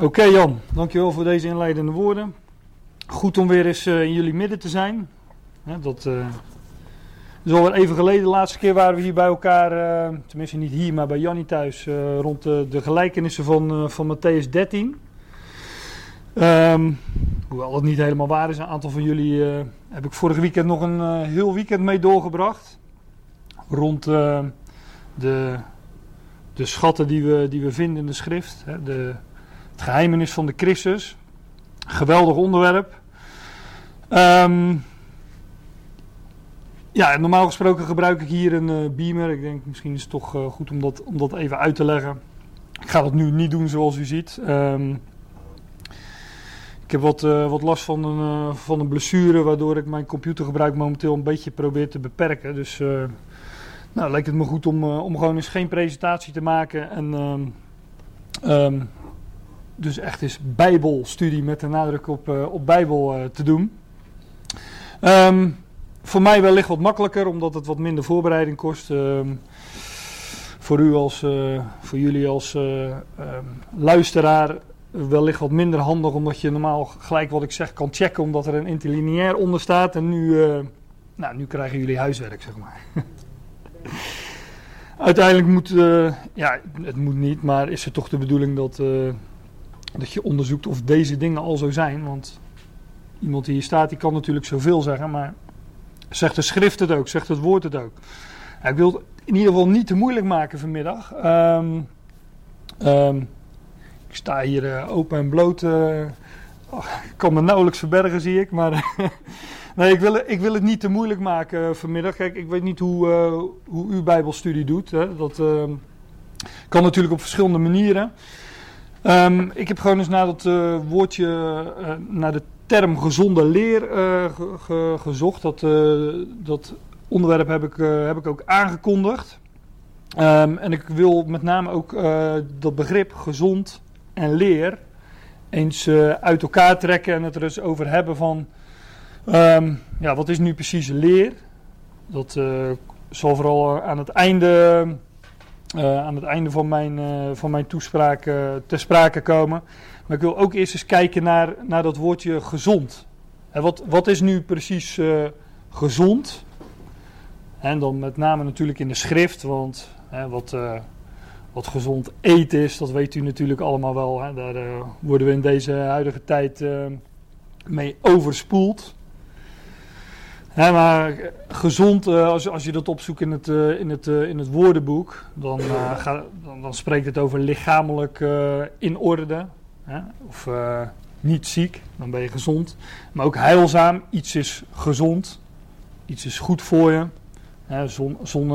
Oké Jan, dankjewel voor deze inleidende woorden. Goed om weer eens uh, in jullie midden te zijn. dat uh, is alweer even geleden. De laatste keer waren we hier bij elkaar, uh, tenminste niet hier, maar bij Jannie thuis, rond de, gelijkenissen van, van Matthäus 13. Um, hoewel dat niet helemaal waar is, een aantal van jullie heb ik vorig weekend nog een heel weekend mee doorgebracht. Rond de, de schatten die we, die we vinden in de schrift. Hè, de, geheimenis van de Christus. Geweldig onderwerp. Um, ja, normaal gesproken gebruik ik hier een uh, beamer. Ik denk misschien is het toch uh, goed om dat, om dat even uit te leggen. Ik ga dat nu niet doen zoals u ziet. Um, ik heb wat, uh, wat last van een, van een blessure, waardoor ik mijn computergebruik momenteel een beetje probeer te beperken. Dus nou, lijkt het me goed om, om gewoon eens geen presentatie te maken en um, dus echt is Bijbelstudie met de nadruk op, uh, op Bijbel uh, te doen. Um, voor mij wellicht wat makkelijker, omdat het wat minder voorbereiding kost. Um, voor u als, uh, voor jullie als um, luisteraar wellicht wat minder handig, omdat je normaal gelijk wat ik zeg kan checken, omdat er een interlineair onder staat. En nu, nou, nu krijgen jullie huiswerk, zeg maar. Uiteindelijk moet, ja, het moet niet, maar is het toch de bedoeling dat dat je onderzoekt of deze dingen al zo zijn. Want iemand die hier staat, die kan natuurlijk zoveel zeggen, maar zegt de schrift het ook, zegt het woord het ook. ik wil het in ieder geval niet te moeilijk maken vanmiddag. Um, um, ik sta hier uh, open en bloot. Uh, oh, ik kan me nauwelijks verbergen, zie ik. Maar nee, ik wil, ik wil het niet te moeilijk maken uh, vanmiddag. Kijk, ik weet niet hoe, hoe u Bijbelstudie doet. Hè. Dat ehm, kan natuurlijk op verschillende manieren. Um, ik heb gewoon eens naar dat uh, woordje, uh, naar de term gezonde leer ge, gezocht. Dat, dat onderwerp heb ik, heb ik ook aangekondigd. Um, en ik wil met name ook dat begrip gezond en leer eens uit elkaar trekken en het er eens over hebben van, um, ja, wat is nu precies leer? Dat zal vooral aan het einde aan het einde van mijn, uh, van mijn toespraak uh, ter sprake komen. Maar ik wil ook eerst eens kijken naar, naar dat woordje gezond. En wat, wat is nu precies gezond? En dan met name natuurlijk in de schrift, want hè, wat, wat gezond eten is, dat weet u natuurlijk allemaal wel. Hè. Daar worden we in deze huidige tijd mee overspoeld. Maar gezond, uh, als, als je dat opzoekt in het, uh, in het, in het woordenboek, dan, dan, dan, spreekt het over lichamelijk in orde. Hè? Of niet ziek, dan ben je gezond. Maar ook heilzaam, iets is gezond, iets is goed voor je. Hè, zon, zon,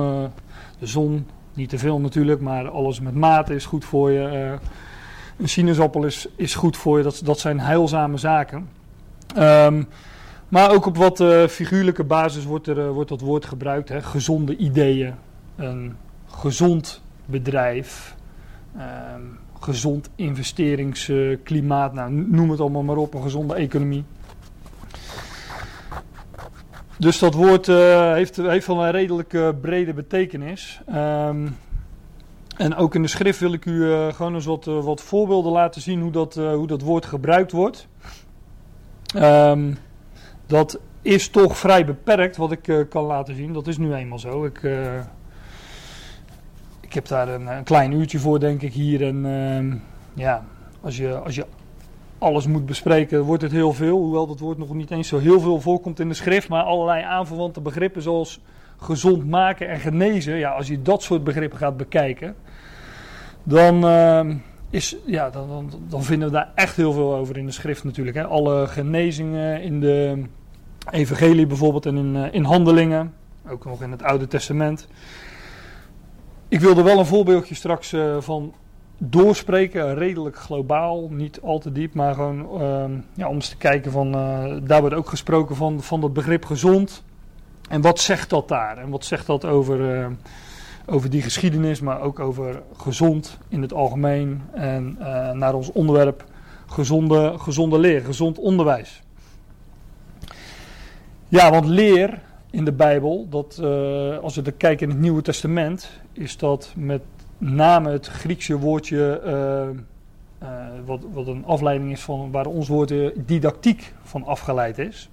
de zon, niet te veel natuurlijk, maar alles met mate is goed voor je. een sinaasappel is, is goed voor je, dat, dat zijn heilzame zaken. Um, maar ook op wat uh, figuurlijke basis wordt, er, uh, wordt dat woord gebruikt. Hè? Gezonde ideeën, een gezond bedrijf, um, gezond investeringsklimaat, nou, noem het allemaal maar op, een gezonde economie. Dus dat woord uh, heeft, heeft wel een redelijk brede betekenis. Um, en ook in de schrift wil ik u gewoon eens wat, wat voorbeelden laten zien hoe dat, hoe dat woord gebruikt wordt. Um, dat is toch vrij beperkt wat ik uh, kan laten zien. Dat is nu eenmaal zo. Ik, uh, ik heb daar een, een, klein uurtje voor, denk ik, hier. En uh, ja, als je, als je alles moet bespreken, wordt het heel veel. Hoewel dat woord nog niet eens zo heel veel voorkomt in de schrift. Maar allerlei aanverwante begrippen zoals gezond maken en genezen. Ja, als je dat soort begrippen gaat bekijken, dan ehm, is, ja, dan, dan, dan, vinden we daar echt heel veel over in de schrift natuurlijk. Hè. Alle genezingen in de evangelie bijvoorbeeld en in, uh, in handelingen, ook nog in het Oude Testament. Ik wilde wel een voorbeeldje straks uh, van doorspreken, redelijk globaal, niet al te diep, maar gewoon uh, ja, om eens te kijken van, uh, daar wordt ook gesproken van, van het begrip gezond. En wat zegt dat daar? En wat zegt dat over over die geschiedenis, maar ook over gezond in het algemeen. En uh, naar ons onderwerp gezonde, gezonde leer, gezond onderwijs. Ja, want leer in de Bijbel, dat, uh, als we er kijken in het Nieuwe Testament, is dat met name het Griekse woordje uh, wat, wat een afleiding is van waar ons woord didactiek van afgeleid is.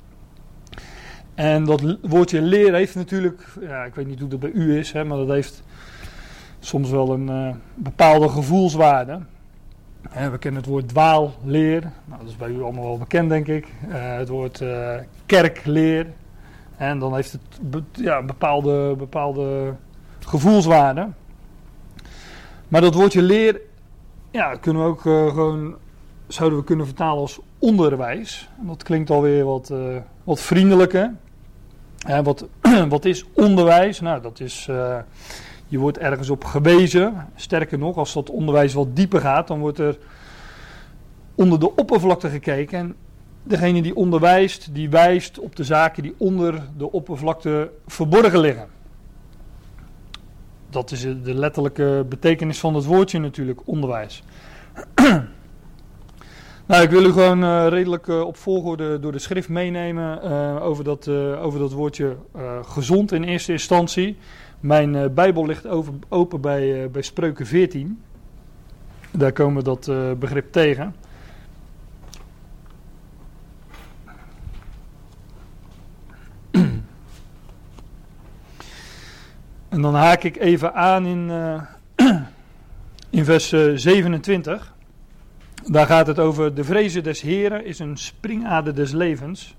En dat woordje leren heeft natuurlijk, ja, ik weet niet hoe dat bij u is, hè, maar dat heeft soms wel een bepaalde gevoelswaarde. we kennen het woord dwaalleer, nou, dat is bij u allemaal wel bekend denk ik. het woord kerkleer, en dan heeft het ja, een bepaalde, bepaalde gevoelswaarde. Maar dat woordje leer, ja, kunnen we ook uh, gewoon, zouden we kunnen vertalen als onderwijs. Dat klinkt alweer wat, uh, wat vriendelijker. Wat, wat is onderwijs? Nou, dat is, uh, je wordt ergens op gewezen. Sterker nog, als dat onderwijs wat dieper gaat, dan wordt er onder de oppervlakte gekeken. En degene die onderwijst, die wijst op de zaken die onder de oppervlakte verborgen liggen. Dat is de letterlijke betekenis van het woordje natuurlijk, onderwijs. nou, ik wil u gewoon uh, redelijk uh, op volgorde door de schrift meenemen uh, over, dat, over dat woordje gezond in eerste instantie. Mijn Bijbel ligt open bij, bij Spreuken 14. Daar komen we dat begrip tegen. En dan haak ik even aan in, in vers 27. Eh, Daar gaat het over de vrezen des Heren is een springader des levens.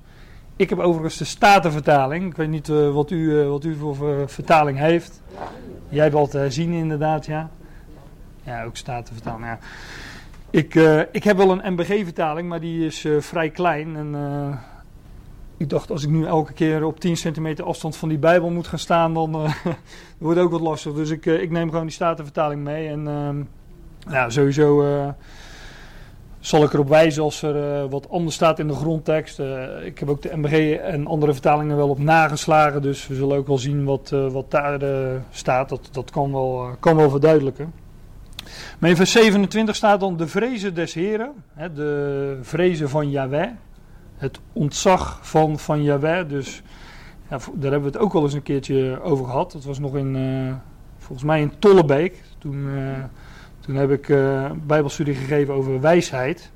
Ik heb overigens de Statenvertaling. Ik weet niet uh, wat, u, wat u voor vertaling heeft. Jij hebt altijd herzien inderdaad, ja. Ja, ook Statenvertaling, ja. Ik, ik heb wel een MBG-vertaling, maar die is vrij klein. En ik dacht, als ik nu elke keer op 10 centimeter afstand van die Bijbel moet gaan staan, dan wordt het ook wat lastig. Dus ik, ik neem gewoon die Statenvertaling mee. En uh, ja, sowieso zal ik erop wijzen als er wat anders staat in de grondtekst. ik heb ook de MBG en andere vertalingen wel op nageslagen. Dus we zullen ook wel zien wat, wat daar staat. Dat, dat kan, wel, kan wel verduidelijken. Maar in vers 27 staat dan de vrezen des Heren. Hè, de vrezen van Yahweh het ontzag van, van Yahweh. Dus ja, daar hebben we het ook wel eens een keertje over gehad. Dat was nog in, volgens mij in Tollebeek. Toen, toen heb ik uh, bijbelstudie gegeven over wijsheid.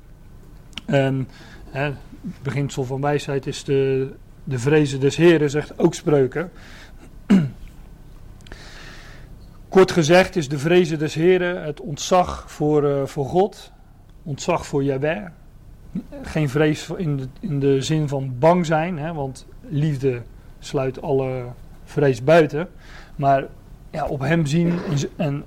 En het beginsel van wijsheid is de, de vrezen des Heren, zegt ook spreuken. Kort gezegd is de vrezen des Heren het ontzag voor, voor God, ontzag voor Yahweh, geen vrees in de, in de zin van bang zijn, hè, want liefde sluit alle vrees buiten. Maar ja, op hem zien en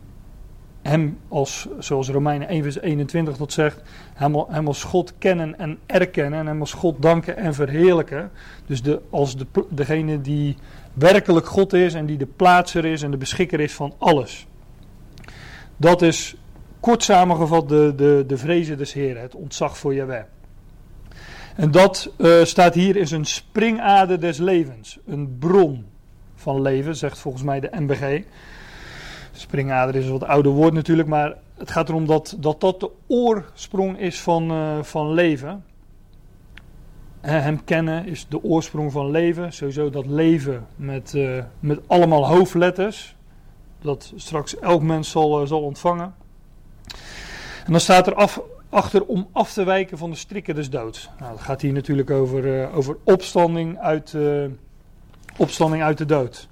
hem als, zoals Romeinen 1 vers 21 dat zegt, hem, hem als God kennen en erkennen en hem als God danken en verheerlijken. Dus de, als de, degene die werkelijk God is en die de plaatser is en de beschikker is van alles. Dat is kort samengevat de, de, de vrezen des Heren, het ontzag voor Jaweh. En dat uh, staat hier is een springader des levens, een bron van leven, zegt volgens mij de MBG. Springader is wat ouder woord natuurlijk, maar het gaat erom dat dat, dat de oorsprong is van, uh, van leven. Hem kennen is de oorsprong van leven. Sowieso dat leven met, uh, met allemaal hoofdletters. Dat straks elk mens zal, zal ontvangen. En dan staat er af, achter om af te wijken van de strikken des doods. Nou, het gaat hier natuurlijk over, over opstanding, uit, opstanding uit de dood.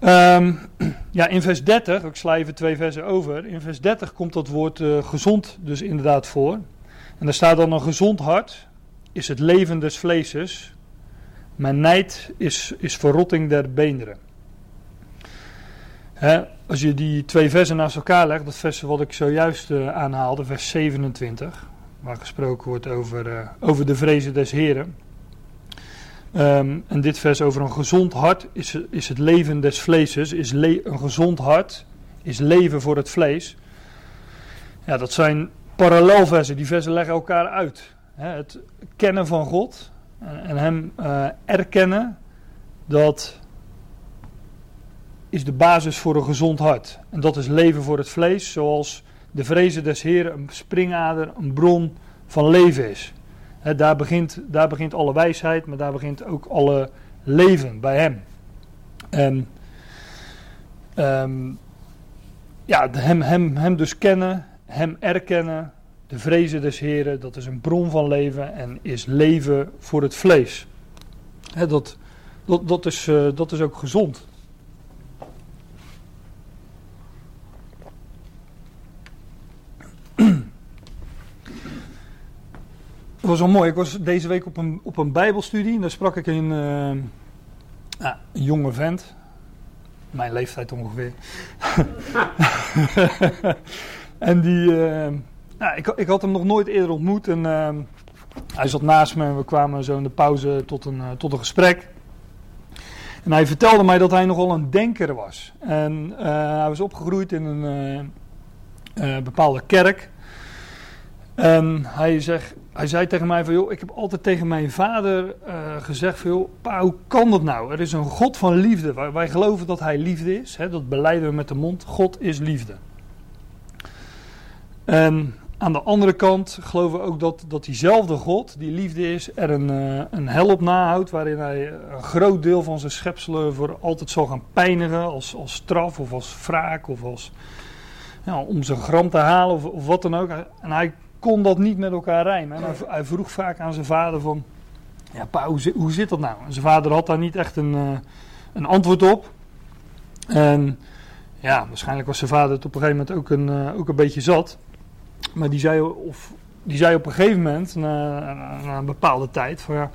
Um, ja, in vers 30, ik sla even twee versen over. In vers 30 komt dat woord uh, gezond dus inderdaad voor. En daar staat dan een gezond hart is het leven des vleeses. Mijn nijd is, is verrotting der beenderen als je die twee versen naast elkaar legt, dat vers wat ik zojuist uh, aanhaalde, vers 27, waar gesproken wordt over, uh, over de vrezen des Heren. Um, en dit vers over een gezond hart is, is het leven des vleeses, is een gezond hart is leven voor het vlees. Ja, dat zijn parallelversen, die versen leggen elkaar uit. het kennen van God en, Hem uh, erkennen dat is de basis voor een gezond hart. En dat is leven voor het vlees, zoals de vrezen des Heren een springader, een bron van leven is. Daar, begint, daar begint alle wijsheid, maar daar begint ook alle leven bij hem. En um, ja, hem, hem, hem dus kennen, hem erkennen, de vrezen des Heren, dat is een bron van leven en is leven voor het vlees. Dat, dat, dat, is, uh, dat is ook gezond. Was wel mooi. Ik was deze week op een, op een Bijbelstudie. En daar sprak ik een, uh, een jonge vent. Mijn leeftijd ongeveer. en die. Uh, nou, ik, ik had hem nog nooit eerder ontmoet. En uh, hij zat naast me en we kwamen zo in de pauze tot een, tot een gesprek. En hij vertelde mij dat hij nogal een denker was. En hij was opgegroeid in een bepaalde kerk. En hij, zegt, hij zei tegen mij van, joh, ik heb altijd tegen mijn vader uh, gezegd van, joh, hoe kan dat nou? Er is een God van liefde. Wij, wij geloven dat hij liefde is. Hè, dat beleiden we met de mond. God is liefde. En aan de andere kant geloven we ook dat, dat diezelfde God, die liefde is, er een, uh, een hel op nahoudt. Waarin hij een groot deel van zijn schepselen voor altijd zal gaan pijnigen. Als, als straf of als wraak of als, ja, om zijn gram te halen of wat dan ook. En hij kon dat niet met elkaar rijmen. En hij, vroeg vaak aan zijn vader van, ja hoe, zit dat nou? En zijn vader had daar niet echt een, uh, een antwoord op. En ja, waarschijnlijk was zijn vader het op een gegeven moment ook een, uh, ook een beetje zat. Maar die zei, of, die zei op een gegeven moment, na, na een bepaalde tijd, van ja,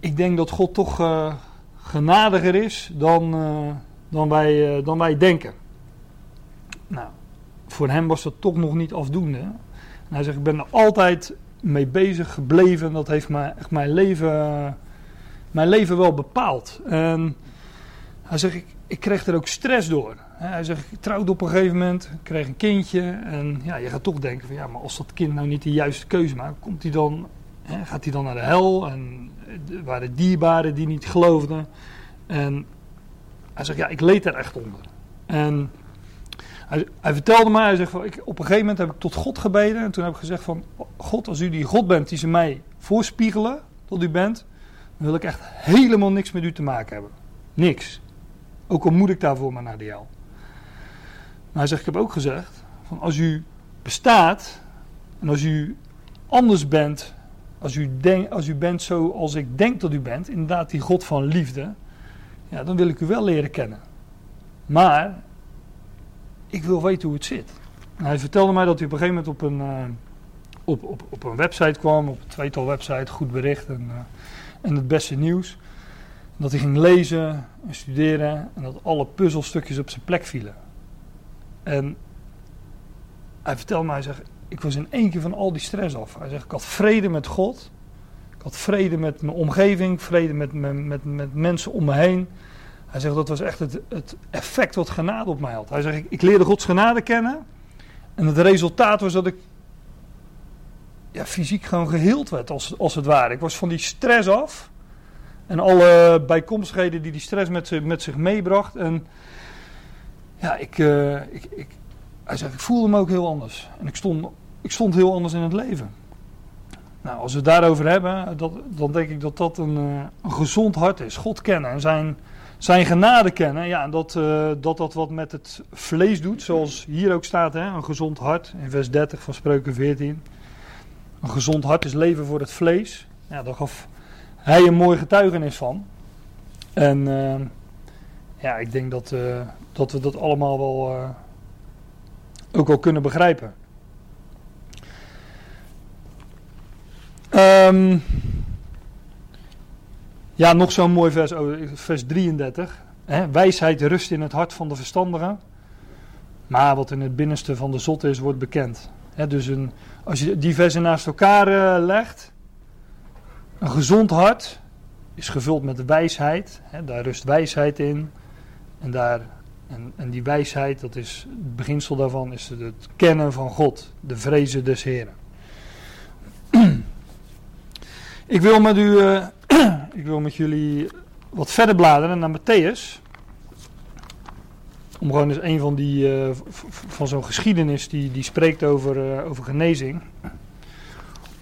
ik denk dat God toch uh, genadiger is dan, dan, wij, dan wij denken. Nou, voor hem was dat toch nog niet afdoende hij zegt, ik ben er altijd mee bezig gebleven. En dat heeft mijn, echt mijn, leven, mijn leven wel bepaald. En hij zegt, ik, ik kreeg er ook stress door. Hij zegt, ik trouwde op een gegeven moment, kreeg een kindje. En ja, je gaat toch denken van, ja, maar als dat kind nou niet de juiste keuze maakt, komt hij dan, hè, gaat hij dan naar de hel? En er waren dierbaren die niet geloofden. En hij zegt, ja, ik leed er echt onder. En hij, vertelde mij, hij zegt van, ik, op een gegeven moment heb ik tot God gebeden. En toen heb ik gezegd van, God, als u die God bent die ze mij voorspiegelen, dat u bent, dan wil ik echt helemaal niks met u te maken hebben. Niks. Ook al moet ik daarvoor maar naar de hel. Maar hij zegt, ik heb ook gezegd, van als u bestaat, en als u anders bent, als u, denk, als u bent zoals ik denk dat u bent, inderdaad die God van liefde, ja, dan wil ik u wel leren kennen. Maar ik wil weten hoe het zit. hij vertelde mij dat hij op een gegeven moment op een, uh, op, op, op een website kwam, op een tweetal website, goed bericht en, uh, en het beste nieuws. Dat hij ging lezen en studeren en dat alle puzzelstukjes op zijn plek vielen. En hij vertelde mij, hij zegt, ik was in één keer van al die stress af. Hij zegt, ik had vrede met God. Ik had vrede met mijn omgeving, vrede met, met, met mensen om me heen. Hij zegt dat was echt het, het effect wat genade op mij had. Hij zegt ik, ik leerde Gods genade kennen. En het resultaat was dat ik ja, fysiek gewoon geheeld werd als, als het ware. Ik was van die stress af. En alle bijkomstigheden die die stress met, met zich meebracht. En ja, ik, uh, ik, ik, hij zegt, ik voelde me ook heel anders. En ik stond, ik stond heel anders in het leven. Nou, als we het daarover hebben, dat, dan denk ik dat dat een, uh, een gezond hart is. God kennen en zijn zijn genade kennen. Ja, dat, uh, dat dat wat met het vlees doet, zoals hier ook staat, hè, een gezond hart, in vers 30 van Spreuken 14. Een gezond hart is leven voor het vlees. Ja, daar gaf hij een mooi getuigenis van. En uh, ja, ik denk dat, uh, dat we dat allemaal wel ook wel kunnen begrijpen. Um, ja, nog zo'n mooi vers, oh, vers 33. Hè? Wijsheid rust in het hart van de verstandigen. Maar wat in het binnenste van de zot is, wordt bekend. Hè, dus een, als je die versen naast elkaar uh, legt. Een gezond hart is gevuld met wijsheid. Hè, daar rust wijsheid in. En, daar, en, en die wijsheid, dat is, het beginsel daarvan is het kennen van God. De vrezen des Heren. Ik wil met u... Uh, ik wil met jullie wat verder bladeren naar Matthäus. Om gewoon eens een van die, uh, van zo'n geschiedenis die, die spreekt over, uh, over genezing.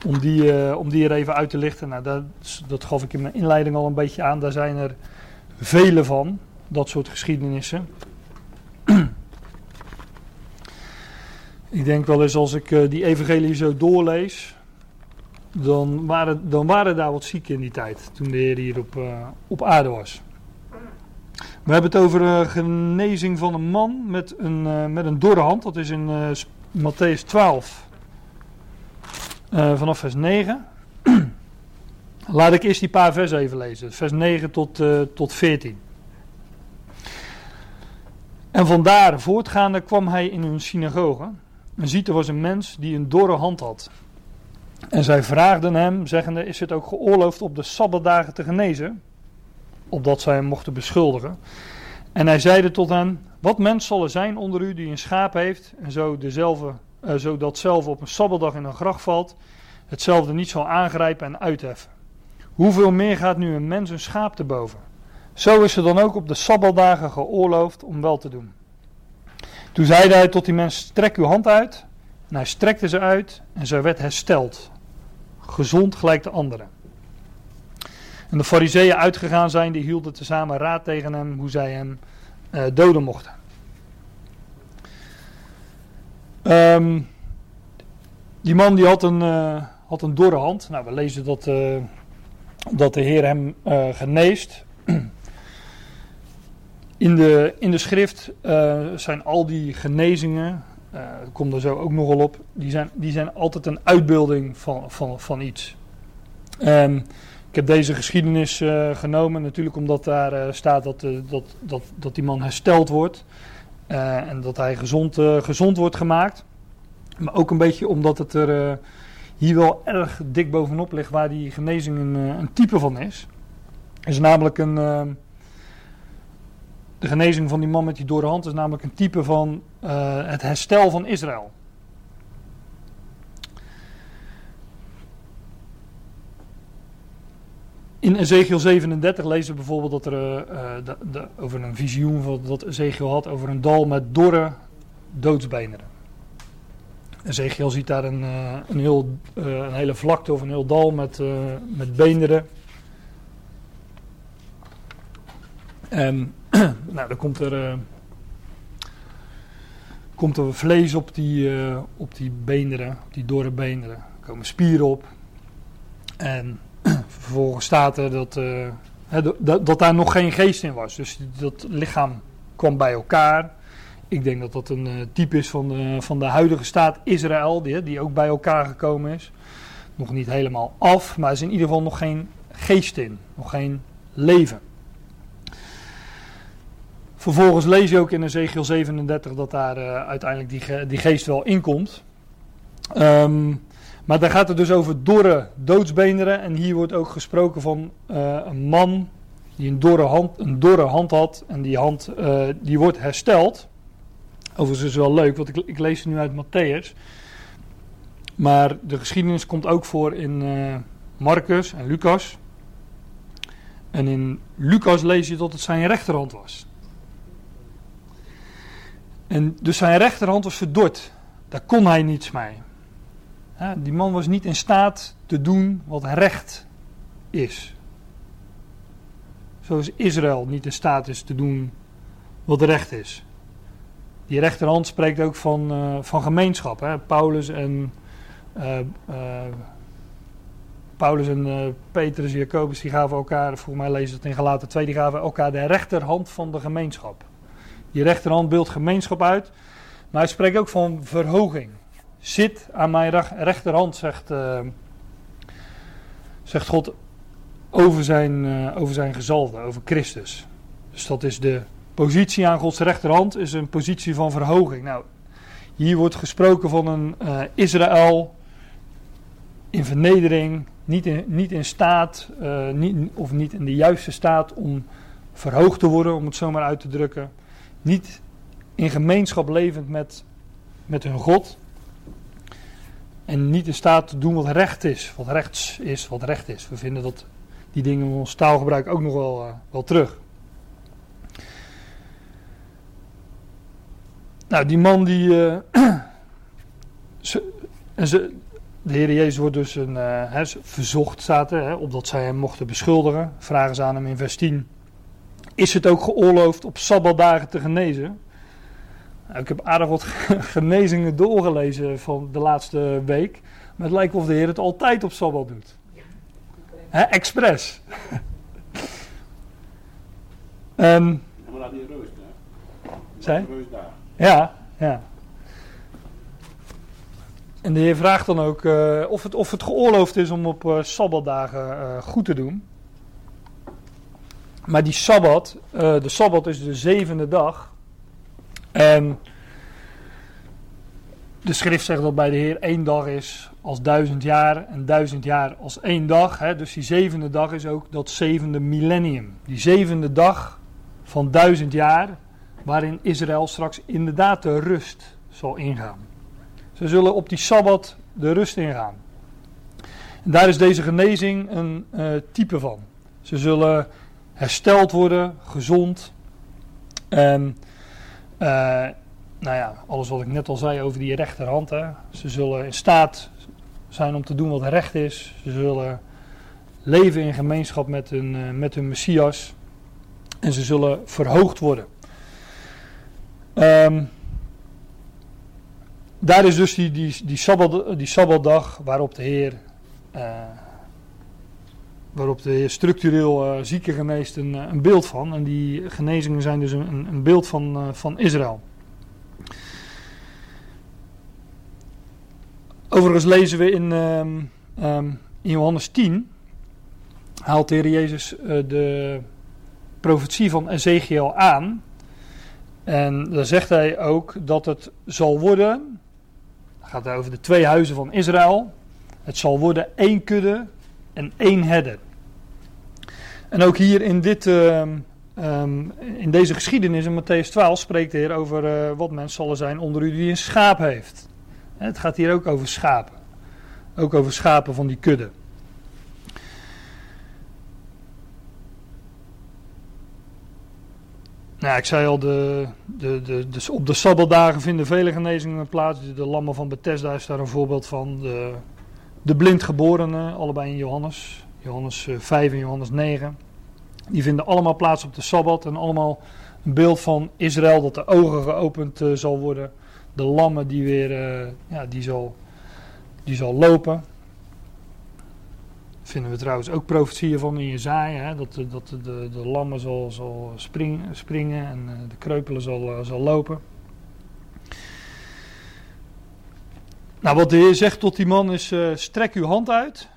Om die, uh, om die er even uit te lichten. Nou, dat, dat gaf ik in mijn inleiding al een beetje aan. Daar zijn er vele van, dat soort geschiedenissen. Ik denk wel eens als ik die evangelie zo doorlees, dan waren, dan waren daar wat zieken in die tijd, toen de Heer hier op, uh, op aarde was. We hebben het over een genezing van een man met een, uh, met een dorre hand. Dat is in uh, Matthäus 12, vanaf vers 9. Laat ik eerst die paar versen even lezen. Vers 9 tot, tot 14. En vandaar voortgaande kwam hij in hun synagoge. En ziet, er was een mens die een dorre hand had. En zij vraagden hem, zeggende, is het ook geoorloofd op de Sabbatdagen te genezen? Opdat zij hem mochten beschuldigen. En hij zeide tot hen, wat mens zal er zijn onder u die een schaap heeft, en zo, dezelfde, uh, zo dat zelf op een Sabbatdag in een gracht valt, hetzelfde niet zal aangrijpen en uitheffen. Hoeveel meer gaat nu een mens een schaap te boven? Zo is er dan ook op de Sabbatdagen geoorloofd om wel te doen. Toen zeide hij tot die mens, strek uw hand uit. En hij strekte ze uit en zij werd hersteld. Gezond gelijk de anderen. En de fariseeën uitgegaan zijn, die hielden tezamen raad tegen hem hoe zij hem uh, doden mochten. Um, die man die had een, uh, had een dorre hand. Nou, we lezen dat, uh, dat de Heer hem geneest. In de, in de schrift zijn al die genezingen, uh, komt er zo ook nogal op, die zijn, die zijn altijd een uitbeelding van, van, van iets. Um, ik heb deze geschiedenis uh, genomen, natuurlijk omdat daar staat dat, dat, dat, dat die man hersteld wordt en dat hij gezond, gezond wordt gemaakt. Maar ook een beetje omdat het er hier wel erg dik bovenop ligt waar die genezing een, een type van is. Is namelijk een de genezing van die man met die dode hand is namelijk een type van uh, het herstel van Israël. In Ezekiel 37 lezen we bijvoorbeeld dat er uh, de, de, over een visioen dat Ezekiel had over een dal met dorre doodsbeenderen. Ezekiel ziet daar een, een, heel, een hele vlakte of een heel dal met, met beenderen. En nou, dan komt er, uh, komt er vlees op die, uh, op die beenderen, op die dorre beenderen. Er komen spieren op. En vervolgens staat er dat, uh, dat, dat daar nog geen geest in was. Dus dat lichaam kwam bij elkaar. Ik denk dat dat een type is van de, van de huidige staat Israël, die, die ook bij elkaar gekomen is. Nog niet helemaal af, maar er is in ieder geval nog geen geest in, nog geen leven. Vervolgens lees je ook in Ezekiel 37 dat daar uh, uiteindelijk die, die geest wel inkomt. Um, maar daar gaat het dus over dorre doodsbeenderen. En hier wordt ook gesproken van uh, een man die een dorre hand, een dorre hand had. En die hand uh, die wordt hersteld. Overigens is wel leuk, want ik, ik lees het nu uit Matthäus. Maar de geschiedenis komt ook voor in Marcus en Lucas. En in Lucas lees je dat het zijn rechterhand was. En dus zijn rechterhand was verdord. Daar kon hij niets mee. die man was niet in staat te doen wat recht is. Zoals Israël niet in staat is te doen wat recht is. Die rechterhand spreekt ook van, uh, van gemeenschap. Hè? Paulus en, uh, uh, Paulus en Petrus en Jacobus die gaven elkaar, volgens mij lezen het in Galaten 2, die gaven elkaar de rechterhand van de gemeenschap. Die rechterhand beeldt gemeenschap uit. Maar hij spreekt ook van verhoging. Zit aan mijn rechterhand, zegt, uh, zegt God over zijn, uh, over zijn gezalde, over Christus. Dus dat is de positie aan Gods rechterhand, is een positie van verhoging. Nou, hier wordt gesproken van een uh, Israël in vernedering, niet in, niet in staat, niet, of niet in de juiste staat om verhoogd te worden, om het zo maar uit te drukken niet in gemeenschap levend met, met hun God. En niet in staat te doen wat recht is, wat rechts is, wat recht is. We vinden dat die dingen in ons taalgebruik ook nog wel, uh, wel terug. Nou, die man die. Uh, ze, ze, de Heer Jezus wordt dus een, uh, verzocht, staat er, opdat zij hem mochten beschuldigen. Vragen ze aan hem in vers 10. Is het ook geoorloofd op sabbatdagen te genezen? Nou, ik heb aardig wat genezingen doorgelezen van de laatste week. Maar het lijkt of de Heer het altijd op Sabbat doet. Hè, expres. um, maar die? Zij? Ja, ja. En de Heer vraagt dan ook uh, of, het, of het geoorloofd is om op uh, Sabbatdagen uh, goed te doen. Maar die Sabbat, de Sabbat is de zevende dag. En de schrift zegt dat bij de Heer één dag is als duizend jaar en duizend jaar als één dag. Hè. Dus die zevende dag is ook dat zevende millennium. Die zevende dag van duizend jaar waarin Israël straks inderdaad de rust zal ingaan. Ze zullen op die Sabbat de rust ingaan. En daar is deze genezing een uh, type van. Ze zullen hersteld worden, gezond. En uh, nou ja, alles wat ik net al zei over die rechterhand. Ze zullen in staat zijn om te doen wat recht is. Ze zullen leven in gemeenschap met hun, uh, met hun Messias. En ze zullen verhoogd worden. Um, daar is dus die, die, die, sabbat, die sabbatdag waarop de Heer, uh, waarop de structureel uh, zieken geneest een, een, beeld van. En die genezingen zijn dus een, een beeld van, uh, van Israël. Overigens lezen we in, um, um, in Johannes 10, haalt de Heer Jezus de profetie van Ezekiel aan. En dan zegt hij ook dat het zal worden, het gaat over de twee huizen van Israël, het zal worden één kudde en één herder. En ook hier in, dit, uh, um, in deze geschiedenis in Matthäus 12 spreekt de Heer over uh, wat mensen zullen zijn onder u die een schaap heeft. Het gaat hier ook over schapen. Ook over schapen van die kudde. Nou, ik zei al, de, de, de, de, op de Sabbatdagen vinden vele genezingen plaats. De lammen van Bethesda is daar een voorbeeld van. De, de blindgeborenen, allebei in Johannes. Johannes 5 en Johannes 9. Die vinden allemaal plaats op de Sabbat. En allemaal een beeld van Israël dat de ogen geopend uh, zal worden. De lammen die weer, uh, ja, die zal, die zal lopen vinden we trouwens ook profetieën van in Jezaja. Dat, dat de, de, de lammen zal, zal spring, springen en de kreupelen zal, zal lopen. Nou, wat de Heer zegt tot die man is: strek uw hand uit.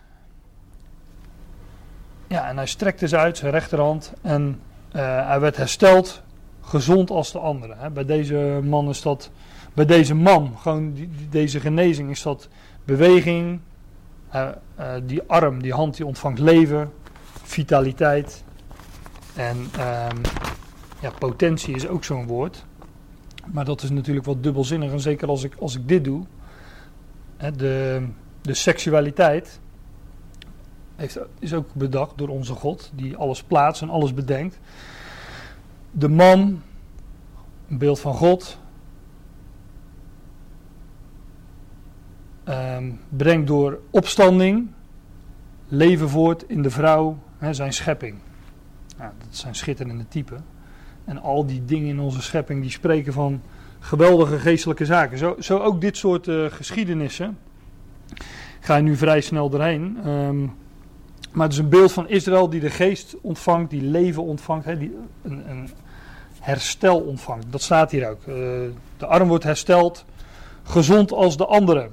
Ja, en hij strekte ze uit, zijn rechterhand. En hij werd hersteld, gezond als de andere. Bij deze man is dat, bij deze man, gewoon die, deze genezing, is dat beweging, uh, uh, die arm, die hand, die ontvangt leven, vitaliteit. En um, ja, potentie is ook zo'n woord. Maar dat is natuurlijk wat dubbelzinnig. En zeker als ik, als ik dit doe. Hè, de, de seksualiteit is ook bedacht door onze God. Die alles plaatst en alles bedenkt. De man, een beeld van God. Um, brengt door opstanding leven voort in de vrouw, hè, zijn schepping. Nou, dat zijn schitterende typen. En al die dingen in onze schepping die spreken van geweldige geestelijke zaken. Zo, zo ook dit soort uh, geschiedenissen. Ga je nu vrij snel doorheen. Um, maar het is een beeld van Israël die de geest ontvangt, die leven ontvangt, hè, die een, een, herstel ontvangt. Dat staat hier ook. Uh, de arm wordt hersteld, gezond als de andere.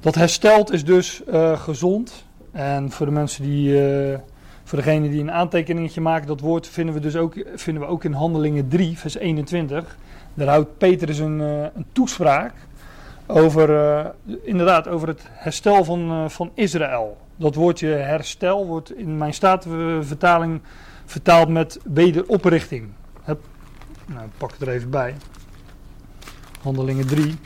Dat herstelt is dus uh, gezond. En voor de mensen die, uh, voor degene die een aantekeningetje maken, dat woord vinden we dus ook, vinden we ook in Handelingen 3, vers 21. Daar houdt Petrus een, een toespraak over, inderdaad, over het herstel van, van Israël. Dat woordje herstel wordt in mijn statenvertaling vertaald met wederoprichting. Hup. Nou, ik pak het er even bij. Handelingen 3.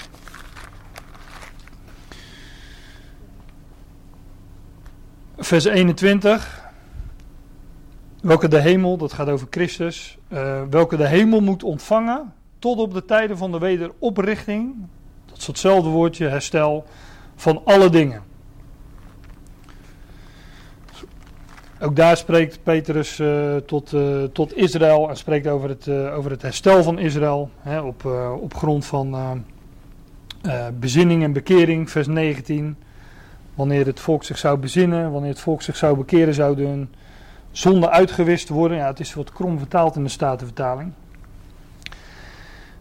vers 21. Welke de hemel, dat gaat over Christus, uh, welke de hemel moet ontvangen tot op de tijden van de wederoprichting. Dat is hetzelfde woordje, herstel, van alle dingen. Ook daar spreekt Petrus uh, tot, uh, tot Israël en spreekt over het, uh, over het herstel van Israël. Hè, op, op grond van bezinning en bekering, vers 19. Wanneer het volk zich zou bezinnen, wanneer het volk zich zou bekeren, zouden hun zonden uitgewist worden. Ja, het is wat krom vertaald in de Statenvertaling.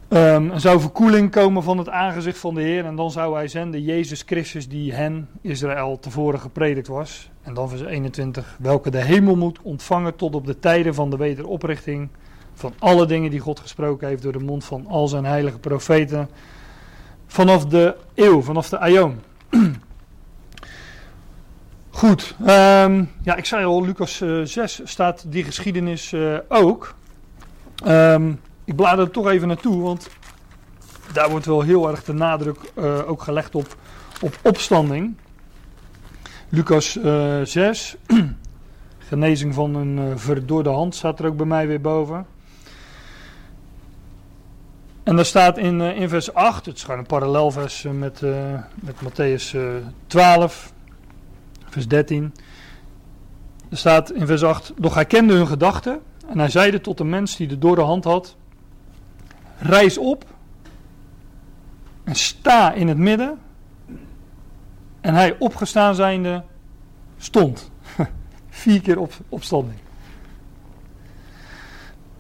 Um, er zou verkoeling komen van het aangezicht van de Heer. En dan zou hij zenden Jezus Christus, die hen, Israël, tevoren gepredikt was. En dan vers 21. Welke de hemel moet ontvangen tot op de tijden van de wederoprichting. Van alle dingen die God gesproken heeft door de mond van al zijn heilige profeten. Vanaf de eeuw, vanaf de aion. Goed, um, ja, ik zei al, Lucas uh, 6 staat die geschiedenis uh, ook. Um, ik blader er toch even naartoe, want daar wordt wel heel erg de nadruk uh, ook gelegd op, op opstanding. Lucas uh, 6, genezing van een uh, verdorde hand staat er ook bij mij weer boven. En daar staat in, in vers 8, het is gewoon een parallelvers met, met Matthäus 12, vers 13. Er staat in vers 8, doch hij kende hun gedachten en hij zeide tot de mens die de dode hand had, Reis op en sta in het midden. En hij opgestaan zijnde stond. Vier keer op, opstanding.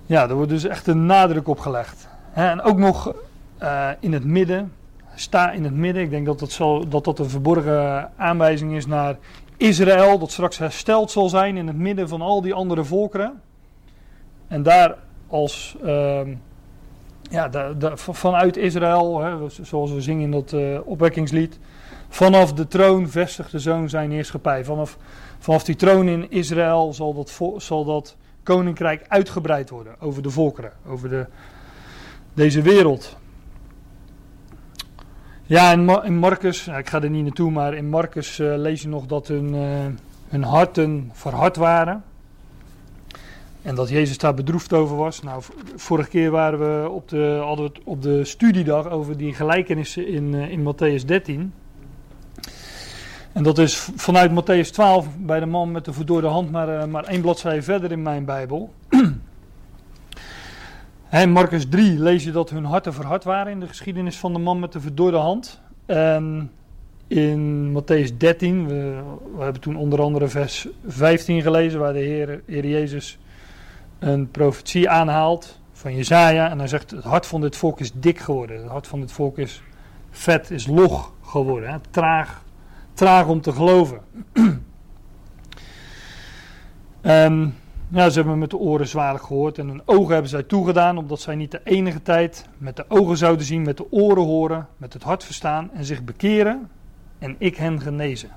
Ja, er wordt dus echt een nadruk op gelegd. En ook nog uh, in het midden. Sta in het midden. Ik denk dat dat, zal, dat dat een verborgen aanwijzing is naar Israël. Dat straks hersteld zal zijn in het midden van al die andere volkeren. En daar als... Uh, ja, vanuit Israël, hè, zoals we zingen in dat uh, opwekkingslied. Vanaf de troon vestigt de zoon zijn heerschappij. Vanaf, vanaf die troon in Israël zal dat, zal dat koninkrijk uitgebreid worden over de volkeren, over de, deze wereld. Ja, in, Marcus, ik ga er niet naartoe, maar in Marcus uh, lees je nog dat hun, uh, hun harten verhard waren. En dat Jezus daar bedroefd over was. Nou, vorige keer waren we op de, hadden we het op de studiedag over die gelijkenissen in, uh, in Matthäus 13. En dat is vanuit Matthäus 12 bij de man met de verdorde hand maar, uh, maar één bladzijde verder in mijn Bijbel. in Marcus 3 lees je dat hun harten verhard waren in de geschiedenis van de man met de verdorde hand. En in Matthäus 13, we, we hebben toen onder andere vers 15 gelezen, waar de Heer, Heer Jezus een profetie aanhaalt van Jezaja. En hij zegt, het hart van dit volk is dik geworden. Het hart van dit volk is vet, is log geworden. Hè? Traag, traag om te geloven. en ja, ze hebben met de oren zwaarlijk gehoord en hun ogen hebben zij toegedaan, omdat zij niet de enige tijd met de ogen zouden zien, met de oren horen, met het hart verstaan en zich bekeren en ik hen genezen.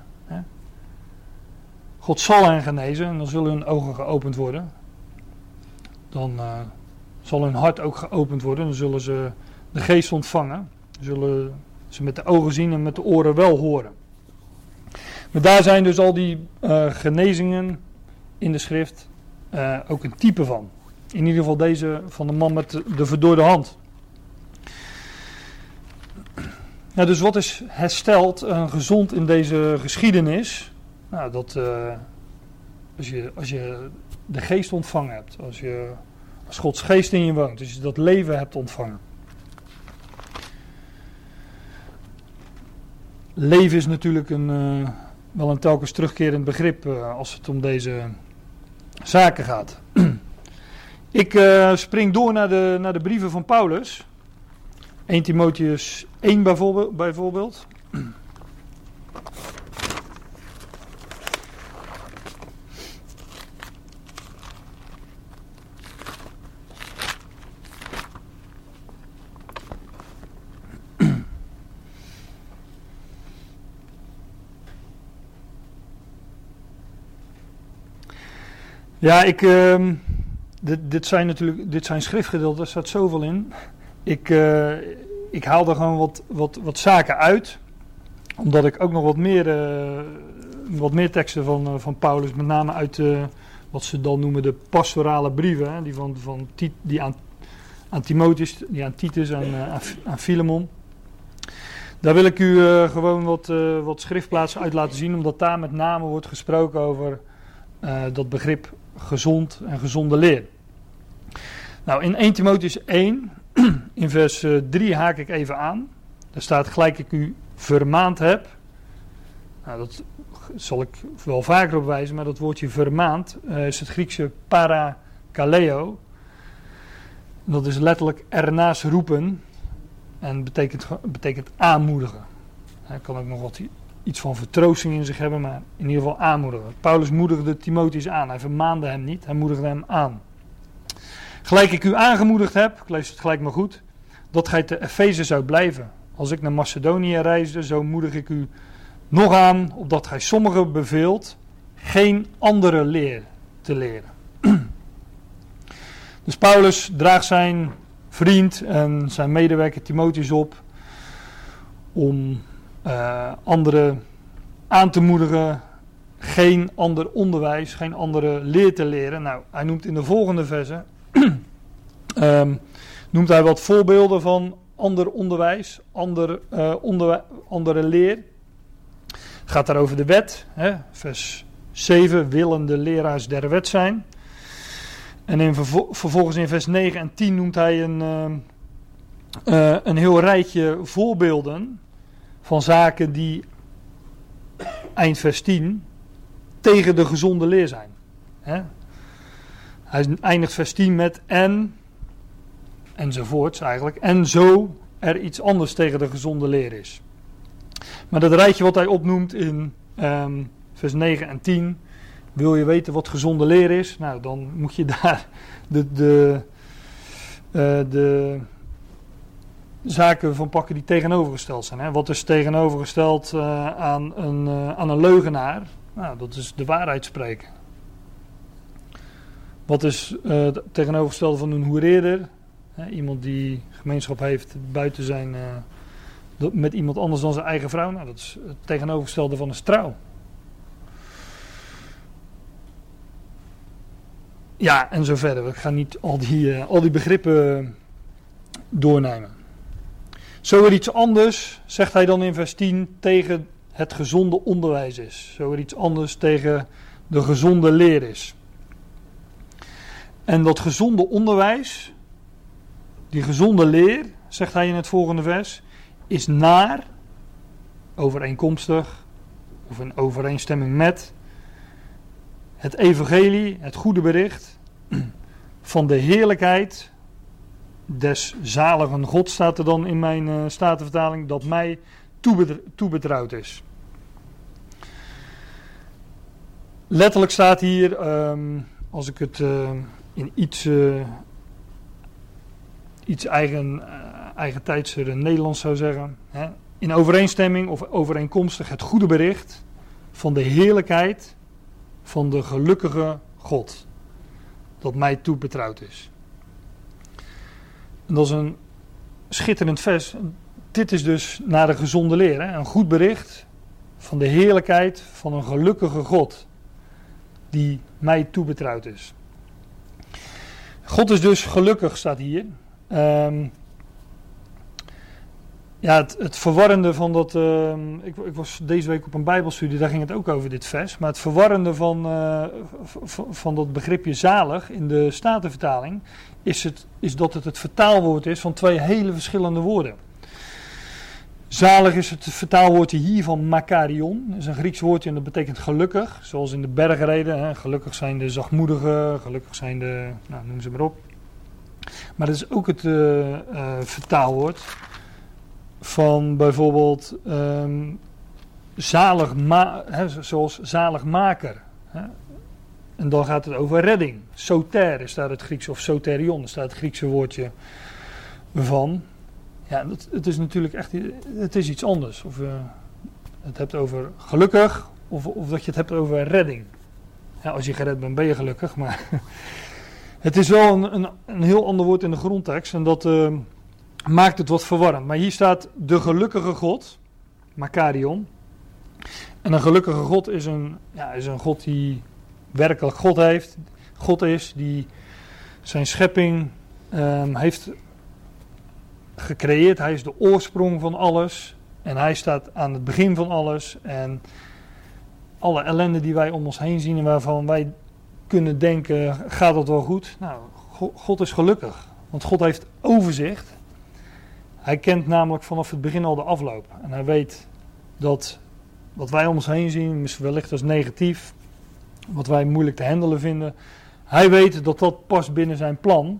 God zal hen genezen en dan zullen hun ogen geopend worden dan uh, zal hun hart ook geopend worden. Dan zullen ze de geest ontvangen. Zullen ze met de ogen zien en met de oren wel horen. Maar daar zijn dus al die uh, genezingen in de schrift uh, ook een type van. In ieder geval deze van de man met de, de verdorde hand. Dus wat is hersteld en gezond in deze geschiedenis? Nou, dat als, je, als je de geest ontvangen hebt, als, je, als Gods geest in je woont, als je dat leven hebt ontvangen. Leven is natuurlijk een, wel een telkens terugkerend begrip uh, als het om deze zaken gaat. Ik uh, spring door naar de, naar de brieven van Paulus. 1 Timotheus 1 bijvoorbeeld. bijvoorbeeld. Ja, ik, uh, dit, dit, zijn natuurlijk dit zijn schriftgedeelten, daar staat zoveel in. Ik, uh, ik haal er gewoon wat, wat, wat zaken uit, omdat ik ook nog wat meer, uh, wat meer teksten van, uh, van Paulus, met name uit wat ze dan noemen de pastorale brieven, hè, die, van, van, die aan, aan Timotheus, die aan Titus aan, aan Filemon. Daar wil ik u gewoon wat, wat schriftplaatsen uit laten zien, omdat daar met name wordt gesproken over eh, dat begrip gezond en gezonde leer. Nou, in 1 Timotheus 1, in vers 3 haak ik even aan. Daar staat gelijk ik u vermaand heb. Nou, dat zal ik wel vaker op wijzen, maar dat woordje vermaand uh, is het Griekse parakaleo. Dat is letterlijk ernaast roepen en betekent, betekent aanmoedigen. Hij kan ook nog wat iets van vertroosting in zich hebben, maar in ieder geval aanmoedigen. Paulus moedigde Timotheus aan. Hij vermaande hem niet, hij moedigde hem aan. Gelijk ik u aangemoedigd heb, ik lees het gelijk maar goed, dat gij te Efeze zou blijven. Als ik naar Macedonië reisde, zo moedig ik u nog aan, opdat gij sommigen beveelt geen andere leer te leren. Dus Paulus draagt zijn vriend en zijn medewerker Timotheus op om uh, anderen aan te moedigen geen ander onderwijs, geen andere leer te leren. Nou, hij noemt in de volgende verse um, noemt hij wat voorbeelden van ander onderwijs, ander, uh, andere leer. Gaat daar over de wet, hè, vers 7, willende leraars der wet zijn. En in vervolgens in vers 9 en 10 noemt hij een, uh, een heel rijtje voorbeelden van zaken die eind vers 10 tegen de gezonde leer zijn. Hij eindigt vers 10 met en enzovoorts eigenlijk. En zo er iets anders tegen de gezonde leer is. Maar dat rijtje wat hij opnoemt in um, vers 9 en 10. Wil je weten wat gezonde leer is? Nou, dan moet je daar de, de, uh, de zaken van pakken die tegenovergesteld zijn. Hè? Wat is tegenovergesteld uh, aan, een, uh, aan een leugenaar? Nou, dat is de waarheid spreken. Wat is uh, tegenovergestelde van een hoereerder? iemand die gemeenschap heeft buiten zijn. met iemand anders dan zijn eigen vrouw. Nou, dat is het tegenovergestelde van een trouw. Ja, en zo verder. Ik ga niet al die, al die begrippen doornemen. Zo er iets anders, zegt hij dan in vers 10, tegen het gezonde onderwijs is. Zo er iets anders tegen de gezonde leer is. En dat gezonde onderwijs, die gezonde leer, zegt hij in het volgende vers, is naar, overeenkomstig, of in overeenstemming met, het evangelie, het goede bericht, van de heerlijkheid des zaligen God staat er dan in mijn uh, statenvertaling, dat mij toebetrouwd is. Letterlijk staat hier, um, als ik het uh, in iets, uh, iets eigen, eigen tijdser Nederlands zou zeggen, hè, in overeenstemming of overeenkomstig het goede bericht van de heerlijkheid van de gelukkige God, dat mij toebetrouwd is. En dat is een schitterend vers. Dit is dus naar de gezonde leer. Hè? Een goed bericht van de heerlijkheid van een gelukkige God. Die mij toebetrouwd is. God is dus gelukkig, staat hier. Um, ja, het, verwarrende van dat. Uh, ik, ik, was deze week op een Bijbelstudie, daar ging het ook over dit vers. Maar het verwarrende van, uh, van dat begripje zalig in de Statenvertaling. Is, het, is dat het het vertaalwoord is van twee hele verschillende woorden. Zalig is het vertaalwoordje hier van makarion. Dat is een Grieks woordje en dat betekent gelukkig. Zoals in de bergreden. Hè. Gelukkig zijn de zachtmoedigen, gelukkig zijn de. Nou, noem ze maar op. Maar dat is ook het uh, vertaalwoord van bijvoorbeeld um, zalig hè, zoals zaligmaker. Hè. En dan gaat het over redding. Soter is daar het Griekse, of soterion is daar het Griekse woordje van. Ja, het is natuurlijk echt het is iets anders. Of je het hebt over gelukkig, of, of dat je het hebt over redding. Ja, als je gered bent, ben je gelukkig, maar het is wel een, een, een heel ander woord in de grondtekst. En dat... Uh, maakt het wat verwarrend. Maar hier staat de gelukkige God, Makarion. En een gelukkige God is een, ja, is een God die werkelijk God heeft. God is die zijn schepping um, heeft gecreëerd. Hij is de oorsprong van alles. En hij staat aan het begin van alles. En alle ellende die wij om ons heen zien en waarvan wij kunnen denken, gaat het wel goed? Nou, God is gelukkig, want God heeft overzicht. Hij kent namelijk vanaf het begin al de afloop. En hij weet dat wat wij om ons heen zien, wellicht als negatief, wat wij moeilijk te handelen vinden. Hij weet dat dat past binnen zijn plan.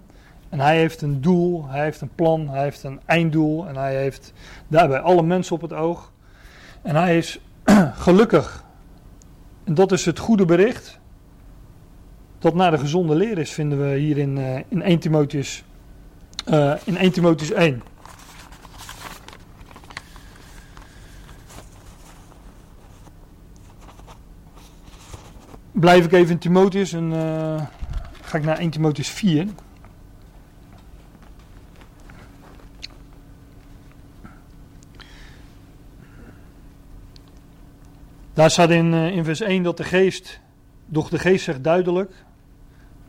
En hij heeft een doel, hij heeft een plan, hij heeft een einddoel. En hij heeft daarbij alle mensen op het oog. En hij is gelukkig. En dat is het goede bericht. Dat naar de gezonde leer is, vinden we hier in, uh, in 1 Timotheus, uh, in 1 Timotheus 1. Blijf ik even in Timotheus en uh, ga ik naar 1 Timotheus 4. Daar staat in, uh, in vers 1 dat de geest, doch de geest zegt duidelijk,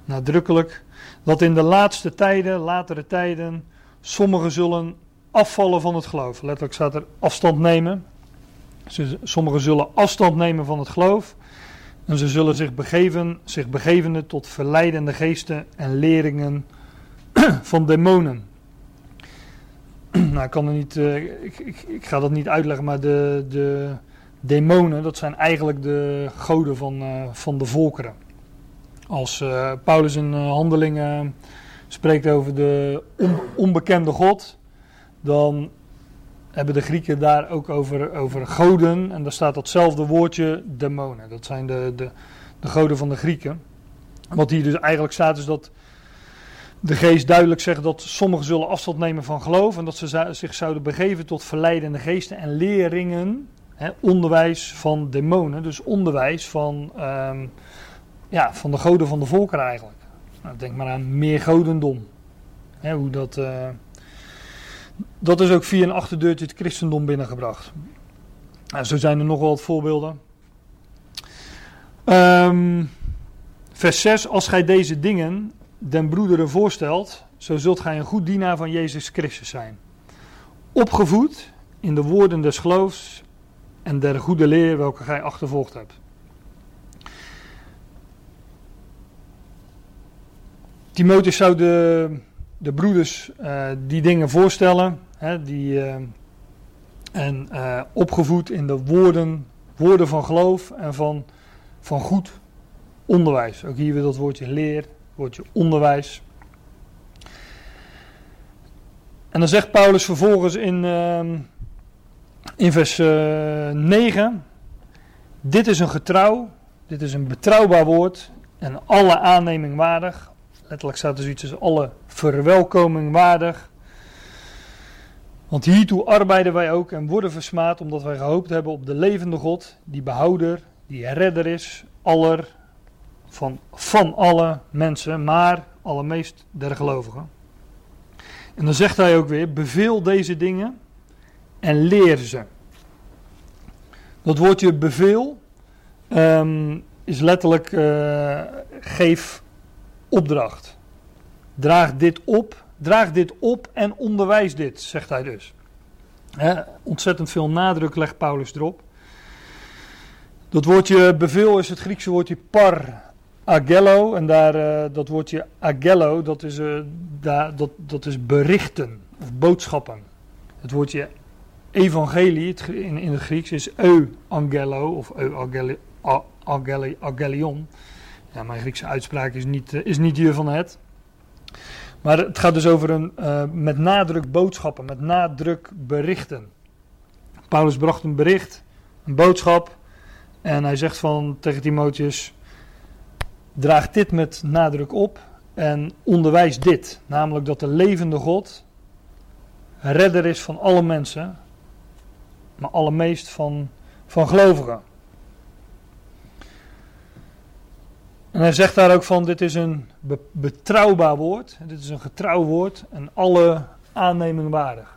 nadrukkelijk, dat in de laatste tijden, latere tijden, sommigen zullen afvallen van het geloof. Letterlijk staat er afstand nemen. Sommigen zullen afstand nemen van het geloof. En ze zullen zich begeven, zich begevende tot verleidende geesten en leringen van demonen. nou, ik kan er niet, uh, ik, ik, ik, ga dat niet uitleggen, maar de, de demonen, dat zijn eigenlijk de goden van, uh, van de volkeren. Als uh, Paulus in handelingen spreekt over de on, onbekende God, dan hebben de Grieken daar ook over, over goden. En daar staat datzelfde woordje demonen. Dat zijn de, de, de goden van de Grieken. Wat hier dus eigenlijk staat is dat de geest duidelijk zegt dat sommigen zullen afstand nemen van geloof. En dat ze zich zouden begeven tot verleidende geesten en leringen. Hè, onderwijs van demonen. Dus onderwijs van, um, ja, van de goden van de volkeren eigenlijk. Nou, denk maar aan meer godendom. Hè, hoe dat... Uh, dat is ook via een achterdeurtje het christendom binnengebracht. Nou, zo zijn er nog wel wat voorbeelden. Um, vers 6. Als gij deze dingen den broederen voorstelt, zo zult gij een goed dienaar van Jezus Christus zijn. Opgevoed in de woorden des geloofs en der goede leer welke gij achtervolgd hebt. Timotheus zou de de broeders uh, die dingen voorstellen. Hè, die, uh, en uh, opgevoed in de woorden, woorden van geloof en van, van goed onderwijs. Ook hier weer dat woordje leer, woordje onderwijs. En dan zegt Paulus vervolgens in, in vers 9: Dit is een getrouw, dit is een betrouwbaar woord en alle aanneming waardig, Letterlijk staat er zoiets als alle verwelkoming waardig. Want hiertoe arbeiden wij ook en worden versmaad omdat wij gehoopt hebben op de levende God, die behouder, die redder is, aller, van, van alle mensen, maar allermeest der gelovigen. En dan zegt hij ook weer, beveel deze dingen en leer ze. Dat woordje beveel um, is letterlijk uh, geef opdracht. Draag dit op, draag dit op en onderwijs dit, zegt hij dus. ontzettend veel nadruk legt Paulus erop. Dat woordje bevel is het Griekse woordje par agello. En daar, uh, dat woordje agello, dat is, uh, dat, dat is berichten of boodschappen. Het woordje evangelie het, in, in het Grieks is euangello of euangelion. Ja, mijn Griekse uitspraak is niet, uh, is niet hiervan het. Maar het gaat dus over een uh, met nadruk boodschappen, met nadruk berichten. Paulus bracht een bericht, een boodschap. En hij zegt van tegen Timotheus: draag dit met nadruk op en onderwijs dit. Namelijk dat de levende God redder is van alle mensen, maar allermeest van, van gelovigen. En hij zegt daar ook van, dit is een betrouwbaar woord, dit is een getrouw woord en alle aanneming waardig.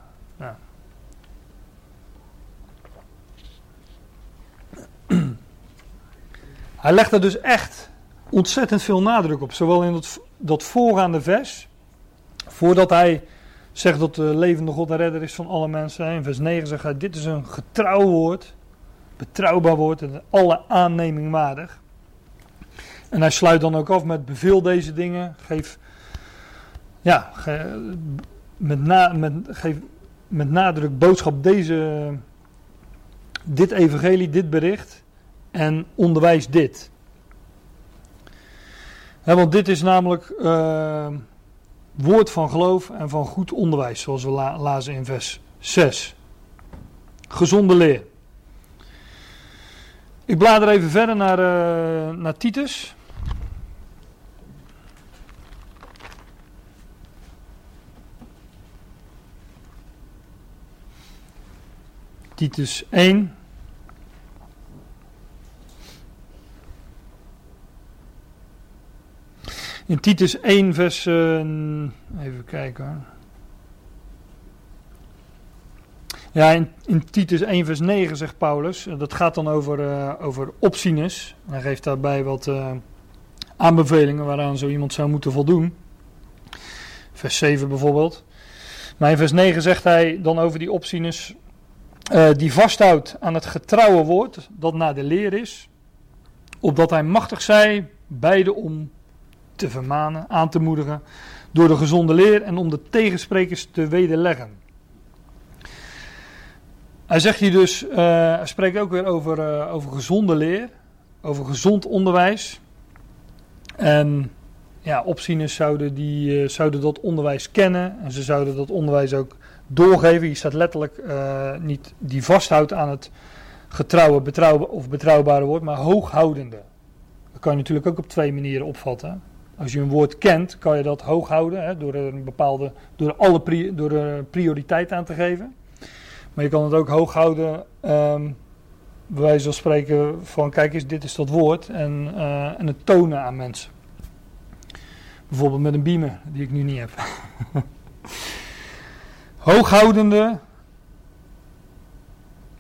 Hij legt er dus echt ontzettend veel nadruk op, zowel in dat, dat voorgaande vers, voordat hij zegt dat de levende God de redder is van alle mensen. In vers 9 zegt hij, dit is een getrouw woord, betrouwbaar wordt en alle aanneming waardig. En hij sluit dan ook af met beveel deze dingen, geef, ja, met, na, met, geef met nadruk boodschap deze, dit evangelie, dit bericht en onderwijs dit. want dit is namelijk uh, woord van geloof en van goed onderwijs, zoals we la lazen in vers 6. Gezonde leer. Ik blader even verder naar, uh, naar Titus. Titus 1. In Titus 1, vers. Even kijken. Ja, in, Titus 1, vers 9 zegt Paulus. Dat gaat dan over, uh, over opzieners. Hij geeft daarbij wat uh, aanbevelingen waaraan zo iemand zou moeten voldoen. Vers 7 bijvoorbeeld. Maar in vers 9 zegt hij dan over die opzieners. Uh, die vasthoudt aan het getrouwe woord dat naar de leer is, opdat hij machtig zij beide om te vermanen, aan te moedigen, door de gezonde leer en om de tegensprekers te wederleggen. Hij zegt hier dus, uh, hij spreekt ook weer over, uh, over gezonde leer, over gezond onderwijs. En ja, opzieners zouden, die, zouden dat onderwijs kennen en ze zouden dat onderwijs ook doorgeven. Hier staat letterlijk uh, niet die vasthoudt aan het getrouwe betrouwba of betrouwbare woord, maar hooghoudende. Dat kan je natuurlijk ook op twee manieren opvatten. Als je een woord kent, kan je dat hoog houden hè, door er een bepaalde, door alle pri, door er prioriteit aan te geven. Maar je kan het ook hoog houden, um, bij wijze van spreken van kijk eens, dit is dat woord en, uh, en het tonen aan mensen. Bijvoorbeeld met een beamer, die ik nu niet heb. hooghoudende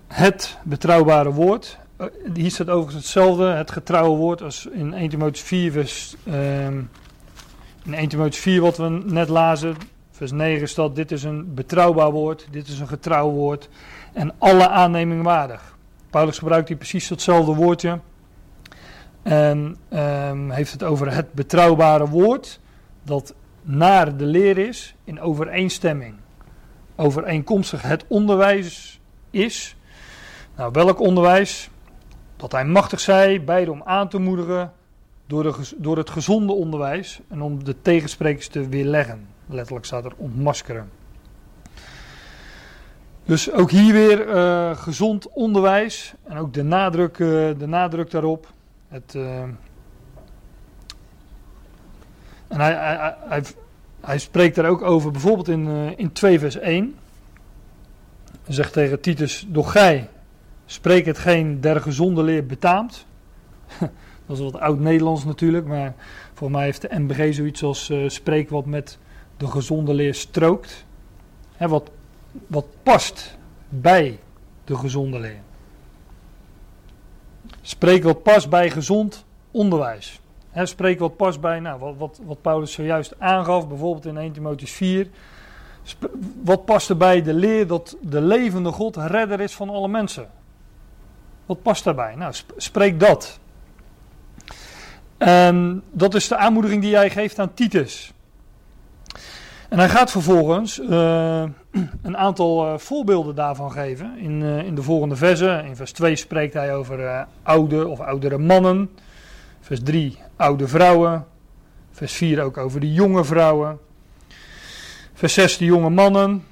het betrouwbare woord. Eh, hier staat overigens hetzelfde, het getrouwe woord als in 1 Timotheus 4, vers, um, in 1 Timotheus 4 wat we net lazen. Vers 9 staat, dit is een betrouwbaar woord, dit is een getrouw woord en alle aanneming waardig. Paulus gebruikt hier precies hetzelfde woordje en um, heeft het over het betrouwbare woord dat naar de leer is in overeenstemming overeenkomstig het onderwijs is. Nou, welk onderwijs? Dat hij machtig zij, beide om aan te moedigen door, de, door het gezonde onderwijs en om de tegensprekers te weerleggen. Letterlijk staat er ontmaskeren. Dus ook hier weer uh, gezond onderwijs en ook de nadruk, uh, de nadruk daarop. Het, uh, en hij, hij spreekt daar ook over, bijvoorbeeld in, uh, in 2 vers 1. Hij zegt tegen Titus, doch gij, spreek hetgeen der gezonde leer betaamt. Dat is wat oud-Nederlands natuurlijk, maar voor mij heeft de MBG zoiets als uh, spreek wat met de gezonde leer strookt. Hè, wat, wat past bij de gezonde leer. Spreek wat past bij gezond onderwijs. Spreek wat past bij nou, wat, wat, wat Paulus zojuist aangaf, bijvoorbeeld in 1 Timotheus 4. wat past erbij de leer dat de levende God redder is van alle mensen? Wat past daarbij? Nou, spreek dat. Dat is de aanmoediging die hij geeft aan Titus. En hij gaat vervolgens uh, een aantal uh, voorbeelden daarvan geven in, uh, in de volgende versen. In vers 2 spreekt hij over oude of oudere mannen. Vers 3 oude vrouwen. Vers 4 ook over de jonge vrouwen. Vers 6 de jonge mannen.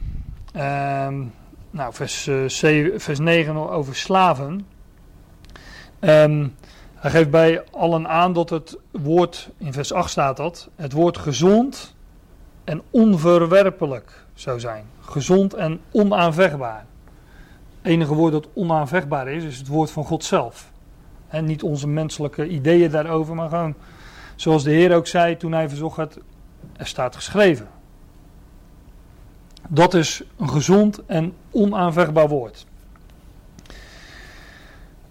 Ehm, nou, vers, uh, 7, vers 9 over slaven. Um, hij geeft bij allen aan dat het woord, in vers 8 staat dat, het woord gezond en onverwerpelijk zou zijn. Gezond en onaanvechtbaar. Het enige woord dat onaanvechtbaar is, is het woord van God zelf. En niet onze menselijke ideeën daarover, maar gewoon zoals de Heer ook zei toen hij verzocht had, er staat geschreven. Dat is een gezond en onaanvechtbaar woord.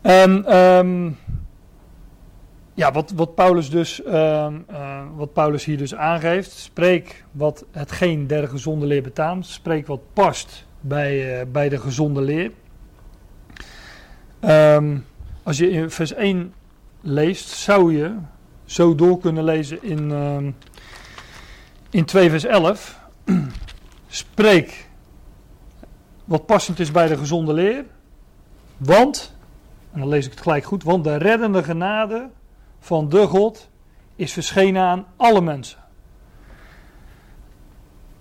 En um, ja, wat, wat, Paulus dus, um, uh, wat Paulus hier dus aangeeft, spreek wat hetgeen der gezonde leer betaamt, spreek wat past bij, uh, bij de gezonde leer. Ehm, als je in vers 1 leest, zou je zo door kunnen lezen in, ehm, in 2 vers 11. Spreek wat passend is bij de gezonde leer. Want, en dan lees ik het gelijk goed, want de reddende genade van de God is verschenen aan alle mensen.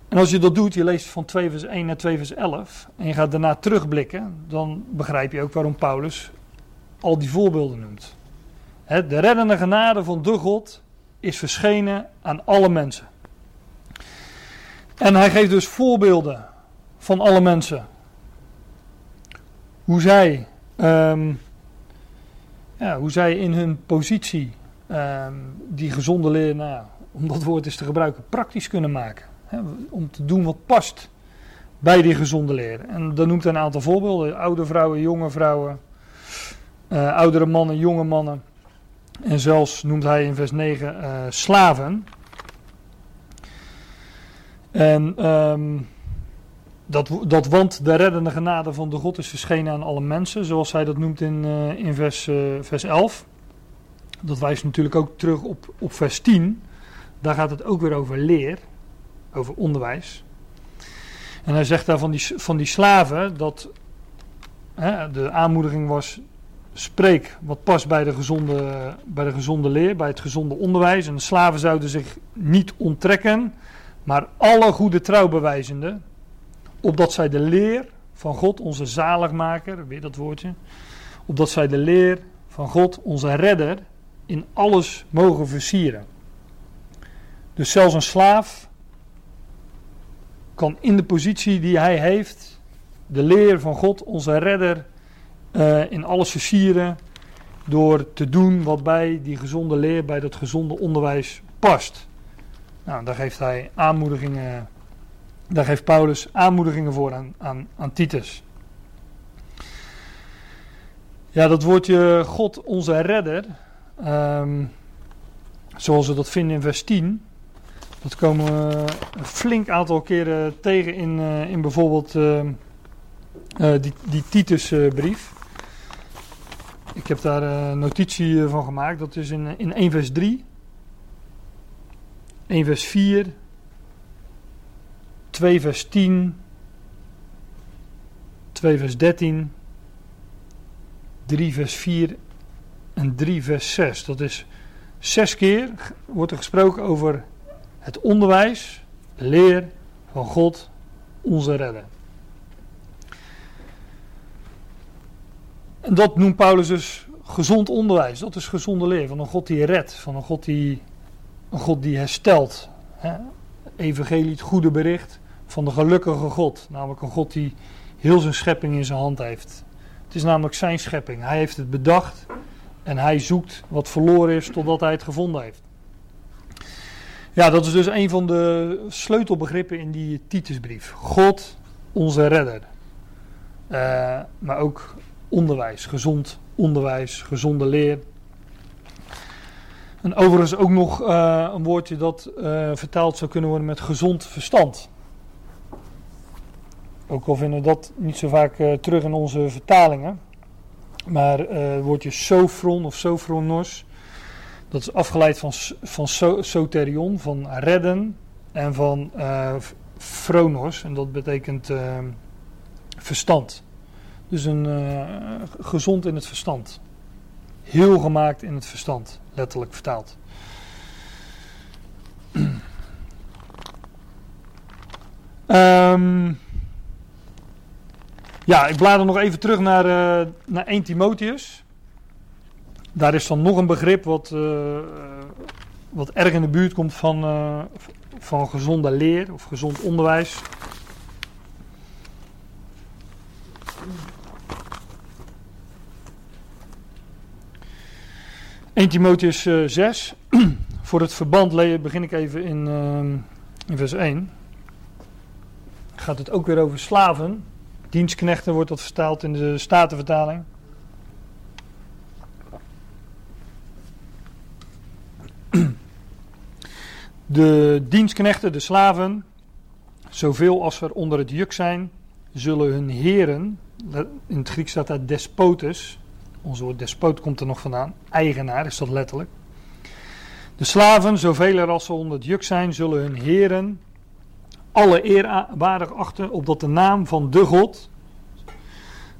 En als je dat doet, je leest van 2 vers 1 naar 2 vers 11 en je gaat daarna terugblikken, dan begrijp je ook waarom Paulus al die voorbeelden noemt. de reddende genade van de God is verschenen aan alle mensen. En hij geeft dus voorbeelden van alle mensen. Hoe zij, ehm, ja, hoe zij in hun positie ehm, die gezonde leer, nou, om dat woord eens te gebruiken, praktisch kunnen maken. om te doen wat past bij die gezonde leer. En dan noemt hij een aantal voorbeelden. Oude vrouwen, jonge vrouwen, uh, oudere mannen, jonge mannen. En zelfs noemt hij in vers 9 uh, eh, slaven. En um, dat, dat want de reddende genade van de God is verschenen aan alle mensen, zoals hij dat noemt in, uh, in vers, vers 11. Dat wijst natuurlijk ook terug op, op vers 10. Daar gaat het ook weer over leer, over onderwijs. En hij zegt daar van die, van die slaven dat hè, de aanmoediging was: spreek wat past bij de, gezonde, bij de gezonde leer, bij het gezonde onderwijs. En de slaven zouden zich niet onttrekken, maar alle goede trouw bewijzende opdat zij de leer van God, onze zaligmaker, weer dat woordje, opdat zij de leer van God, onze redder, in alles mogen versieren. Dus zelfs een slaaf kan in de positie die hij heeft, de leer van God, onze redder, uh, in alles versieren door te doen wat bij die gezonde leer, bij dat gezonde onderwijs past. Nou, daar geeft hij aanmoedigingen daar geeft Paulus aanmoedigingen voor aan, aan, aan Titus. Ja, dat woordje God onze redder, um, zoals we dat vinden in vers 10, dat komen we een flink aantal keren tegen in, uh, in bijvoorbeeld uh, uh, die, die Titusbrief. Ik heb daar een notitie van gemaakt, dat is in, in 1 vers 3, 1 vers 4, 2 vers 10, 2 vers 13, 3 vers 4 en 3 vers 6. Dat is zes keer wordt er gesproken over het onderwijs, de leer van God, onze redder. En dat noemt Paulus dus gezond onderwijs. Dat is gezonde leer van een God die redt, van een God die, een God die herstelt. Evangelie, het goede bericht van de gelukkige God. Namelijk een God die heel zijn schepping in zijn hand heeft. Het is namelijk zijn schepping. Hij heeft het bedacht en hij zoekt wat verloren is totdat hij het gevonden heeft. Ja, dat is dus een van de sleutelbegrippen in die Titusbrief. God, onze redder. Uh, maar ook onderwijs, gezond onderwijs, gezonde leer. En overigens ook nog uh, een woordje dat uh, vertaald zou kunnen worden met gezond verstand. Ook al vinden we dat niet zo vaak uh, terug in onze vertalingen. Maar het woordje sofron of sofronos, dat is afgeleid van, van so, soterion, van redden en van phronos. En dat betekent verstand. Dus een gezond in het verstand. Heel gemaakt in het verstand, letterlijk vertaald. um, Ja, ik blader nog even terug naar, uh, naar 1 Timotheus. Daar is dan nog een begrip wat, uh, wat erg in de buurt komt van, van gezonde leer of gezond onderwijs. ...1 Timotheus 6. Voor het verband begin ik even in, in vers 1. Gaat het ook weer over slaven Dienstknechten wordt dat vertaald in de Statenvertaling. De dienstknechten, de slaven, zoveel als er onder het juk zijn, zullen hun heren, in het Grieks staat dat despotes, Ons woord despoot komt er nog vandaan. Eigenaar is dat letterlijk. De slaven, zoveel er als ze onder juk zijn, zullen hun heren alle eerwaardig achten, opdat de naam van de God,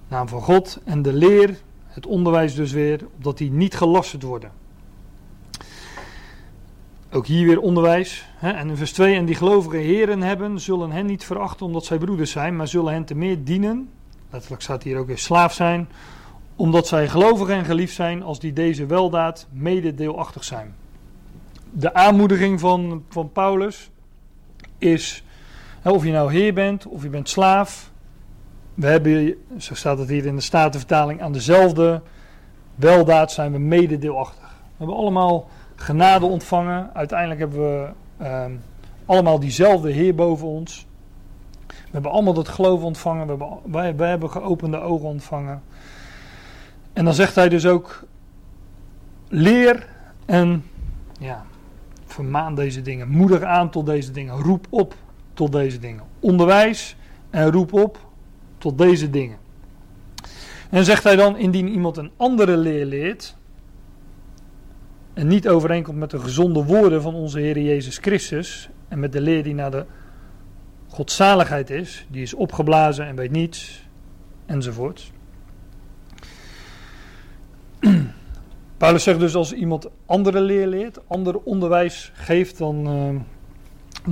naam van God en de leer, het onderwijs dus weer, opdat die niet gelasterd worden. Ook hier weer onderwijs. Hè? En in vers 2, en die gelovige heren hebben, zullen hen niet verachten omdat zij broeders zijn, maar zullen hen te meer dienen. Letterlijk staat hier ook weer slaaf zijn, omdat zij gelovig en geliefd zijn als die deze weldaad mede deelachtig zijn. De aanmoediging van, van Paulus is, of je nou heer bent of je bent slaaf, we hebben, zo staat het hier in de Statenvertaling, aan dezelfde weldaad zijn we mede deelachtig. We hebben allemaal genade ontvangen. Uiteindelijk hebben we ehm, allemaal diezelfde Heer boven ons. We hebben allemaal dat geloof ontvangen. We hebben, wij hebben geopende ogen ontvangen. En dan zegt hij dus ook: leer en ja, vermaan deze dingen. Moedig aan tot deze dingen. Roep op tot deze dingen. Onderwijs en roep op tot deze dingen. En zegt hij dan: indien iemand een andere leer leert en niet overeenkomt met de gezonde woorden van onze Heer Jezus Christus en met de leer die naar de godzaligheid is, die is opgeblazen en weet niets, enzovoort. Paulus zegt dus als iemand andere leer leert, ander onderwijs geeft dan, uh,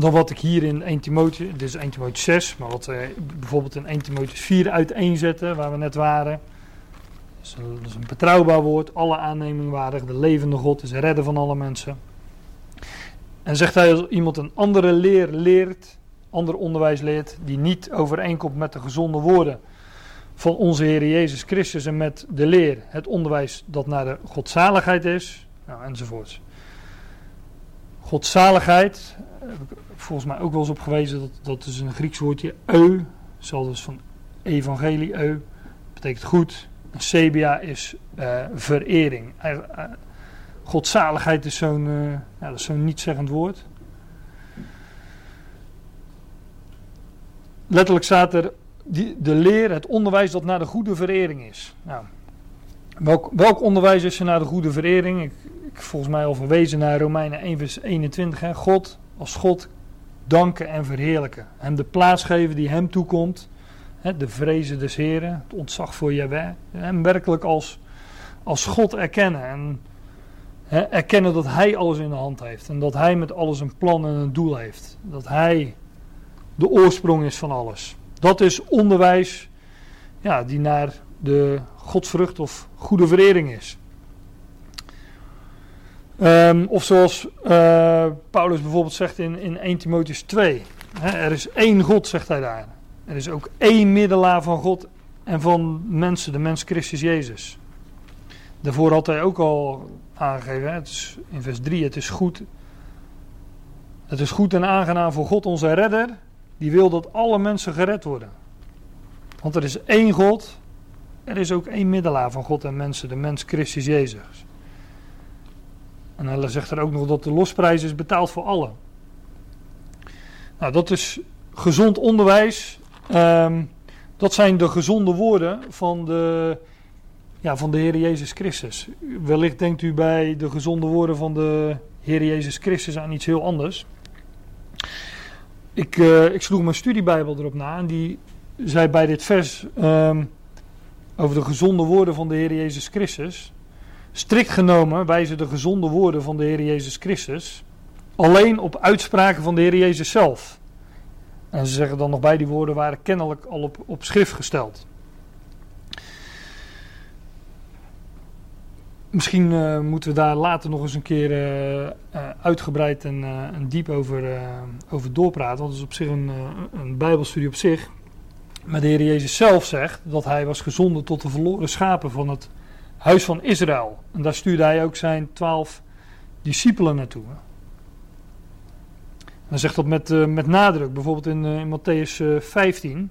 dan wat ik hier in 1 Timotheus, dit is 1 Timotheus 6, maar wat we bijvoorbeeld in 1 Timotheus 4 uiteenzetten, waar we net waren. Dat is, een, is een betrouwbaar woord, alle aanneming waardig, de levende God is redder van alle mensen. En zegt hij als iemand een andere leer leert, ander onderwijs leert, die niet overeenkomt met de gezonde woorden van onze Heer Jezus Christus en met de leer, het onderwijs dat naar de godzaligheid is, nou, enzovoorts. Godzaligheid, heb ik volgens mij ook wel eens op gewezen, dat, dat is een Grieks woordje eu, zal dus van evangelie eu, betekent goed. En sebia is uh, verering. Uh, godzaligheid is zo'n uh, ja, zo'n niet-zeggend woord. Letterlijk staat er die, de leer, het onderwijs dat naar de goede verering is. Nou, welk, welk onderwijs is er naar de goede verering? Ik, ik volgens mij al verwezen naar Romeinen 1 vers 21. Hè? God als God danken en verheerlijken. Hem de plaats geven die hem toekomt. Hè? De vrezen des Heren, het ontzag voor Jahweh. Hem werkelijk als, als God erkennen. En hè, erkennen dat hij alles in de hand heeft. En dat hij met alles een plan en een doel heeft. Dat hij de oorsprong is van alles. Dat is onderwijs ja, die naar de godsvrucht of goede verering is. Um, of zoals uh, Paulus bijvoorbeeld zegt in, in 1 Timotheus 2. Hè, er is één God, zegt hij daar. Er is ook één middelaar van God en van mensen, de mens Christus Jezus. Daarvoor had hij ook al aangegeven, het is in vers 3, het is goed. Het is goed en aangenaam voor God onze redder, die wil dat alle mensen gered worden. Want er is één God, er is ook één middelaar van God en mensen, de mens Christus Jezus. En hij zegt er ook nog dat de losprijs is betaald voor allen. Nou, dat is gezond onderwijs. Um, dat zijn de gezonde woorden van de, ja, van de Heer Jezus Christus. Wellicht denkt u bij de gezonde woorden van de Heer Jezus Christus aan iets heel anders. Ik, uh, ik sloeg mijn studiebijbel erop na en die zei bij dit vers um, over de gezonde woorden van de Heer Jezus Christus. Strikt genomen wijzen de gezonde woorden van de Heer Jezus Christus alleen op uitspraken van de Heer Jezus zelf. En ze zeggen dan nog bij die woorden waren kennelijk al op, op schrift gesteld. Misschien uh, moeten we daar later nog eens een keer uh, uh, uitgebreid en, diep over, over doorpraten. Want het is op zich een, een bijbelstudie op zich. Maar de Heer Jezus zelf zegt dat hij was gezonden tot de verloren schapen van het huis van Israël. En daar stuurde hij ook zijn twaalf discipelen naartoe. Dan zegt dat met, met nadruk, bijvoorbeeld in, in Matthäus uh, 15.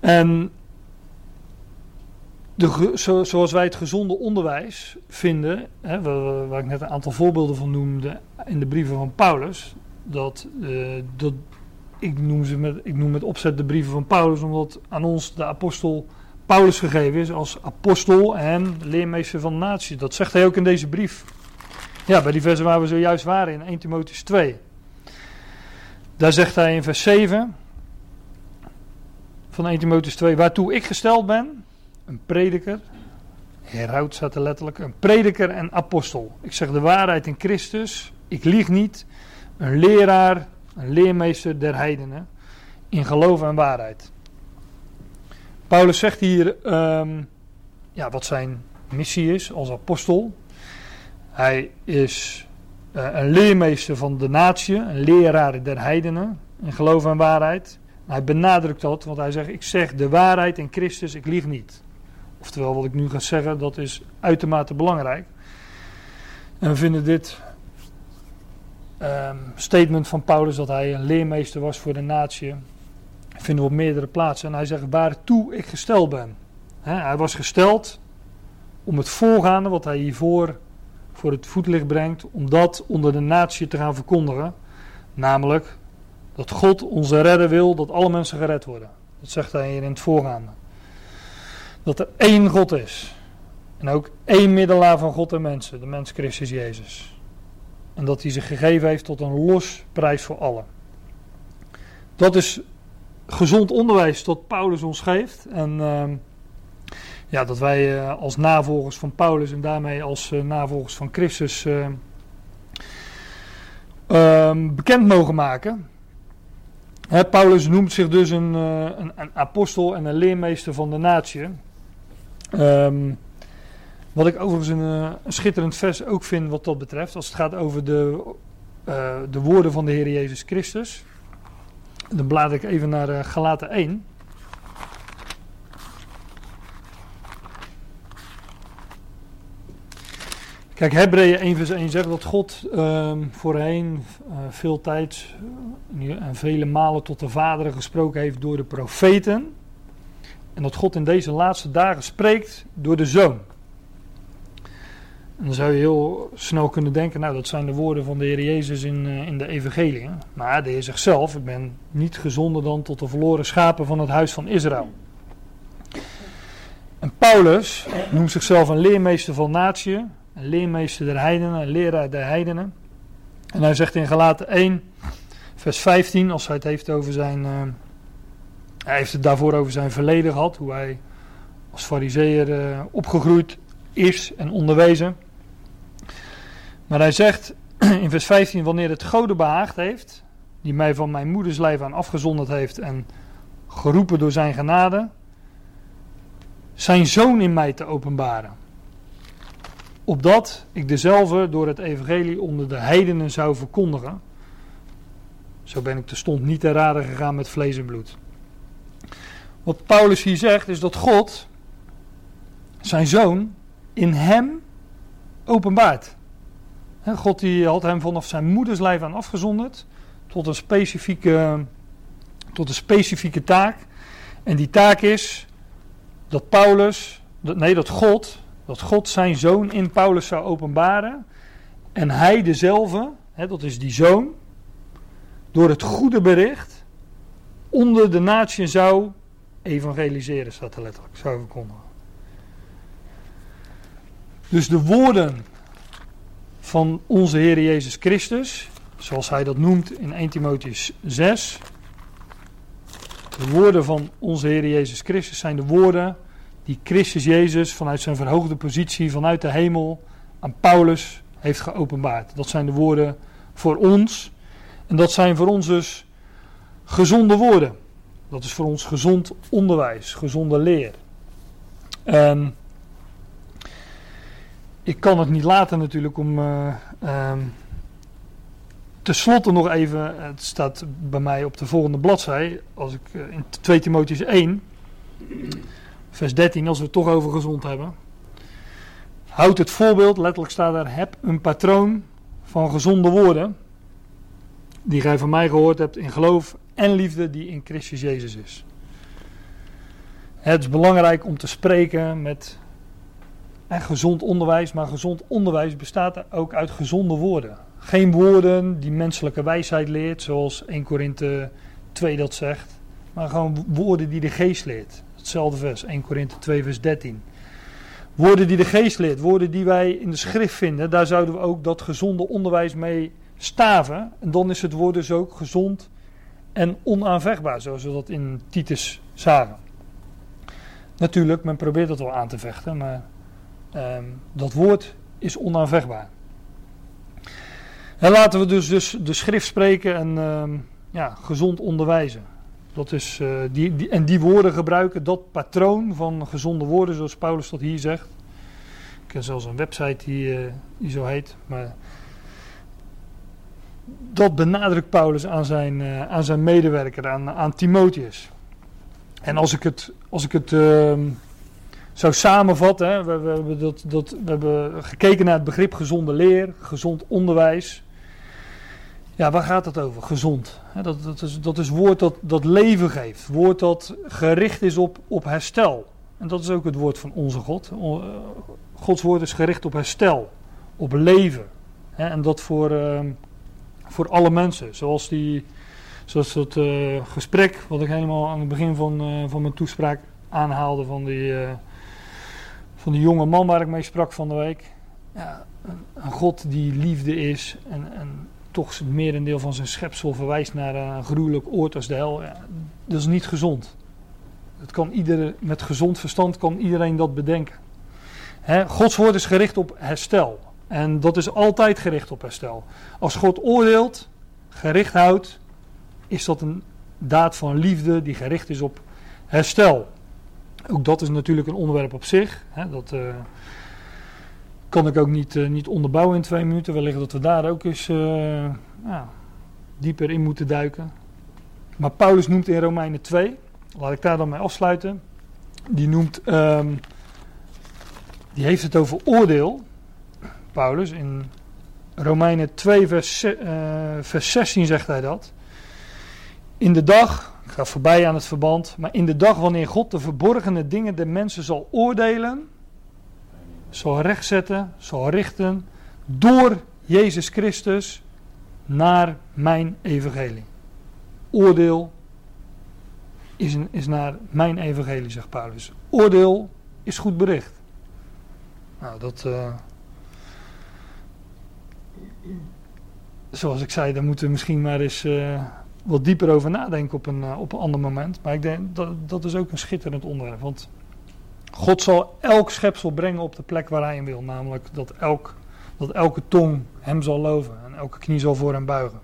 En de, zo, zoals wij het gezonde onderwijs vinden, hè, waar, ik net een aantal voorbeelden van noemde in de brieven van Paulus, dat, dat ik, noem ze met, ik noem opzet de brieven van Paulus, omdat aan ons de apostel Paulus gegeven is als apostel en leermeester van de natie. Dat zegt hij ook in deze brief. Ja, bij die versen waar we zojuist waren in 1 Timotheus 2. Daar zegt hij in vers 7 van 1 Timotheus 2, waartoe ik gesteld ben, een prediker, herhoud staat er letterlijk, een prediker en apostel. Ik zeg de waarheid in Christus, ik lieg niet, een leraar, een leermeester der heidenen, in geloof en waarheid. Paulus zegt hier ehm, ja, wat zijn missie is als apostel. Hij is uh, een leermeester van de natie, een leraar der heidenen in geloof en waarheid. Hij benadrukt dat, want hij zegt: Ik zeg de waarheid in Christus, ik lieg niet. Oftewel, wat ik nu ga zeggen, dat is uitermate belangrijk. En we vinden dit um, statement van Paulus dat hij een leermeester was voor de natie, vinden we op meerdere plaatsen. En hij zegt waartoe ik gesteld ben. hij was gesteld om het voorgaande wat hij hiervoor voor het voetlicht brengt, om dat onder de natie te gaan verkondigen. Namelijk dat God onze redder wil dat alle mensen gered worden. Dat zegt hij hier in het voorgaande. Dat er één God is. En ook één middelaar van God en mensen, de mens Christus Jezus. En dat hij zich gegeven heeft tot een los prijs voor allen. Dat is gezond onderwijs dat Paulus ons geeft. En uh, ja, dat wij uh, als navolgers van Paulus en daarmee als uh, navolgers van Christus uh, bekend mogen maken. Hè, Paulus noemt zich dus een, een, een, apostel en een leermeester van de natie. Um, wat ik overigens een, een, schitterend vers ook vind wat dat betreft, als het gaat over de, de woorden van de Heer Jezus Christus. Dan blaad ik even naar uh, Galaten 1. Kijk, Hebreeën 1 vers 1 zegt dat God uh, voorheen veel tijd en vele malen tot de vaderen gesproken heeft door de profeten. En dat God in deze laatste dagen spreekt door de zoon. En dan zou je heel snel kunnen denken, nou dat zijn de woorden van de Heer Jezus in, uh, in de evangelie. Maar de Heer zegt zelf, ik ben niet gezonden dan tot de verloren schapen van het huis van Israël. En Paulus noemt zichzelf een leermeester van natie, een leermeester der heidenen, een leraar der heidenen. En hij zegt in Galaten 1, vers 15, als hij het heeft over zijn, uh, hij heeft het daarvoor over zijn verleden gehad, hoe hij als fariseer uh, opgegroeid is en onderwezen. Maar hij zegt in vers 15: Wanneer het Gode behaagd heeft, die mij van mijn moeders lijf aan afgezonderd heeft en geroepen door zijn genade, zijn zoon in mij te openbaren. Opdat ik dezelfde door het evangelie onder de heidenen zou verkondigen. Zo ben ik terstond niet te raden gegaan met vlees en bloed. Wat Paulus hier zegt is dat God zijn zoon in hem openbaart. God die had hem vanaf zijn moeders lijf aan afgezonderd tot een specifieke, tot een specifieke taak. En die taak is dat Paulus, nee dat God, dat God zijn zoon in Paulus zou openbaren. En hij dezelfde, hè, dat is die zoon, door het goede bericht onder de natie zou evangeliseren, staat er letterlijk, zou verkondigen. Dus de woorden van onze Heer Jezus Christus, zoals hij dat noemt in 1 Timotheus 6. De woorden van onze Heer Jezus Christus zijn de woorden die Christus Jezus vanuit zijn verhoogde positie vanuit de hemel aan Paulus heeft geopenbaard. Dat zijn de woorden voor ons. En dat zijn voor ons dus gezonde woorden. Dat is voor ons gezond onderwijs, gezonde leer. Ik kan het niet laten natuurlijk om uh, um, tenslotte nog even, het staat bij mij op de volgende bladzij, als ik uh, in 2 Timotheus 1, vers 13, als we het toch over gezond hebben. Houd het voorbeeld, letterlijk staat daar, heb een patroon van gezonde woorden, die gij van mij gehoord hebt in geloof en liefde die in Christus Jezus is. Het is belangrijk om te spreken met en gezond onderwijs, maar gezond onderwijs bestaat ook uit gezonde woorden. Geen woorden die menselijke wijsheid leert, zoals 1 Korinthe 2 dat zegt. maar gewoon woorden die de geest leert. Hetzelfde vers, 1 Korinthe 2 vers 13. Woorden die de geest leert, woorden die wij in de schrift vinden, daar zouden we ook dat gezonde onderwijs mee staven. En dan is het woord dus ook gezond en onaanvechtbaar, zoals we dat in Titus zagen. Natuurlijk, men probeert dat wel aan te vechten, maar ehm, dat woord is onaanvechtbaar. En laten we dus, dus de schrift spreken en ehm, ja, gezond onderwijzen. Dat is, uh, die, en die woorden gebruiken, dat patroon van gezonde woorden, zoals Paulus dat hier zegt. Ik ken zelfs een website die, uh, die zo heet. Maar dat benadrukt Paulus aan zijn, uh, aan zijn medewerker, aan, aan Timotheus. En als ik het, als ik het ehm, zou samenvatten, we, we, hebben dat, dat, we hebben gekeken naar het begrip gezonde leer, gezond onderwijs. Ja, waar gaat het over? Gezond. Dat, dat, is, dat is woord dat, dat leven geeft. Woord dat gericht is op, op herstel. En dat is ook het woord van onze God. Gods woord is gericht op herstel, op leven. En dat voor, uh, voor alle mensen. Zoals, die, zoals dat uh, gesprek wat ik helemaal aan het begin van, uh, van mijn toespraak aanhaalde van die, van die jonge man waar ik mee sprak van de week. Ja, een, een God die liefde is en, en toch het merendeel van zijn schepsel verwijst naar een gruwelijk oord als de hel. Dat is niet gezond. Dat kan iedereen, met gezond verstand kan iedereen dat bedenken. Gods woord is gericht op herstel. En dat is altijd gericht op herstel. Als God oordeelt, gericht houdt, is dat een daad van liefde die gericht is op herstel. Ook dat is natuurlijk een onderwerp op zich. He, dat uh, kan ik ook niet, uh, niet onderbouwen in twee minuten. Wellicht dat we daar ook eens ja, dieper in moeten duiken. Maar Paulus noemt in Romeinen 2, laat ik daar dan mee afsluiten. Die noemt, um, die heeft het over oordeel. Paulus in Romeinen 2, vers, uh, vers 16 zegt hij dat. In de dag, ik ga voorbij aan het verband, maar in de dag wanneer God de verborgene dingen der mensen zal oordelen, zal rechtzetten, zal richten, door Jezus Christus naar mijn evangelie. Oordeel is, is naar mijn evangelie, zegt Paulus. Oordeel is goed bericht. Nou, dat. Uh, zoals ik zei, daar moeten we misschien maar eens uh, wat dieper over nadenken op een, uh, op een ander moment. Maar ik denk dat dat is ook een schitterend onderwerp. Want God zal elk schepsel brengen op de plek waar hij hem wil. Namelijk dat, elk, dat elke tong hem zal loven en elke knie zal voor hem buigen.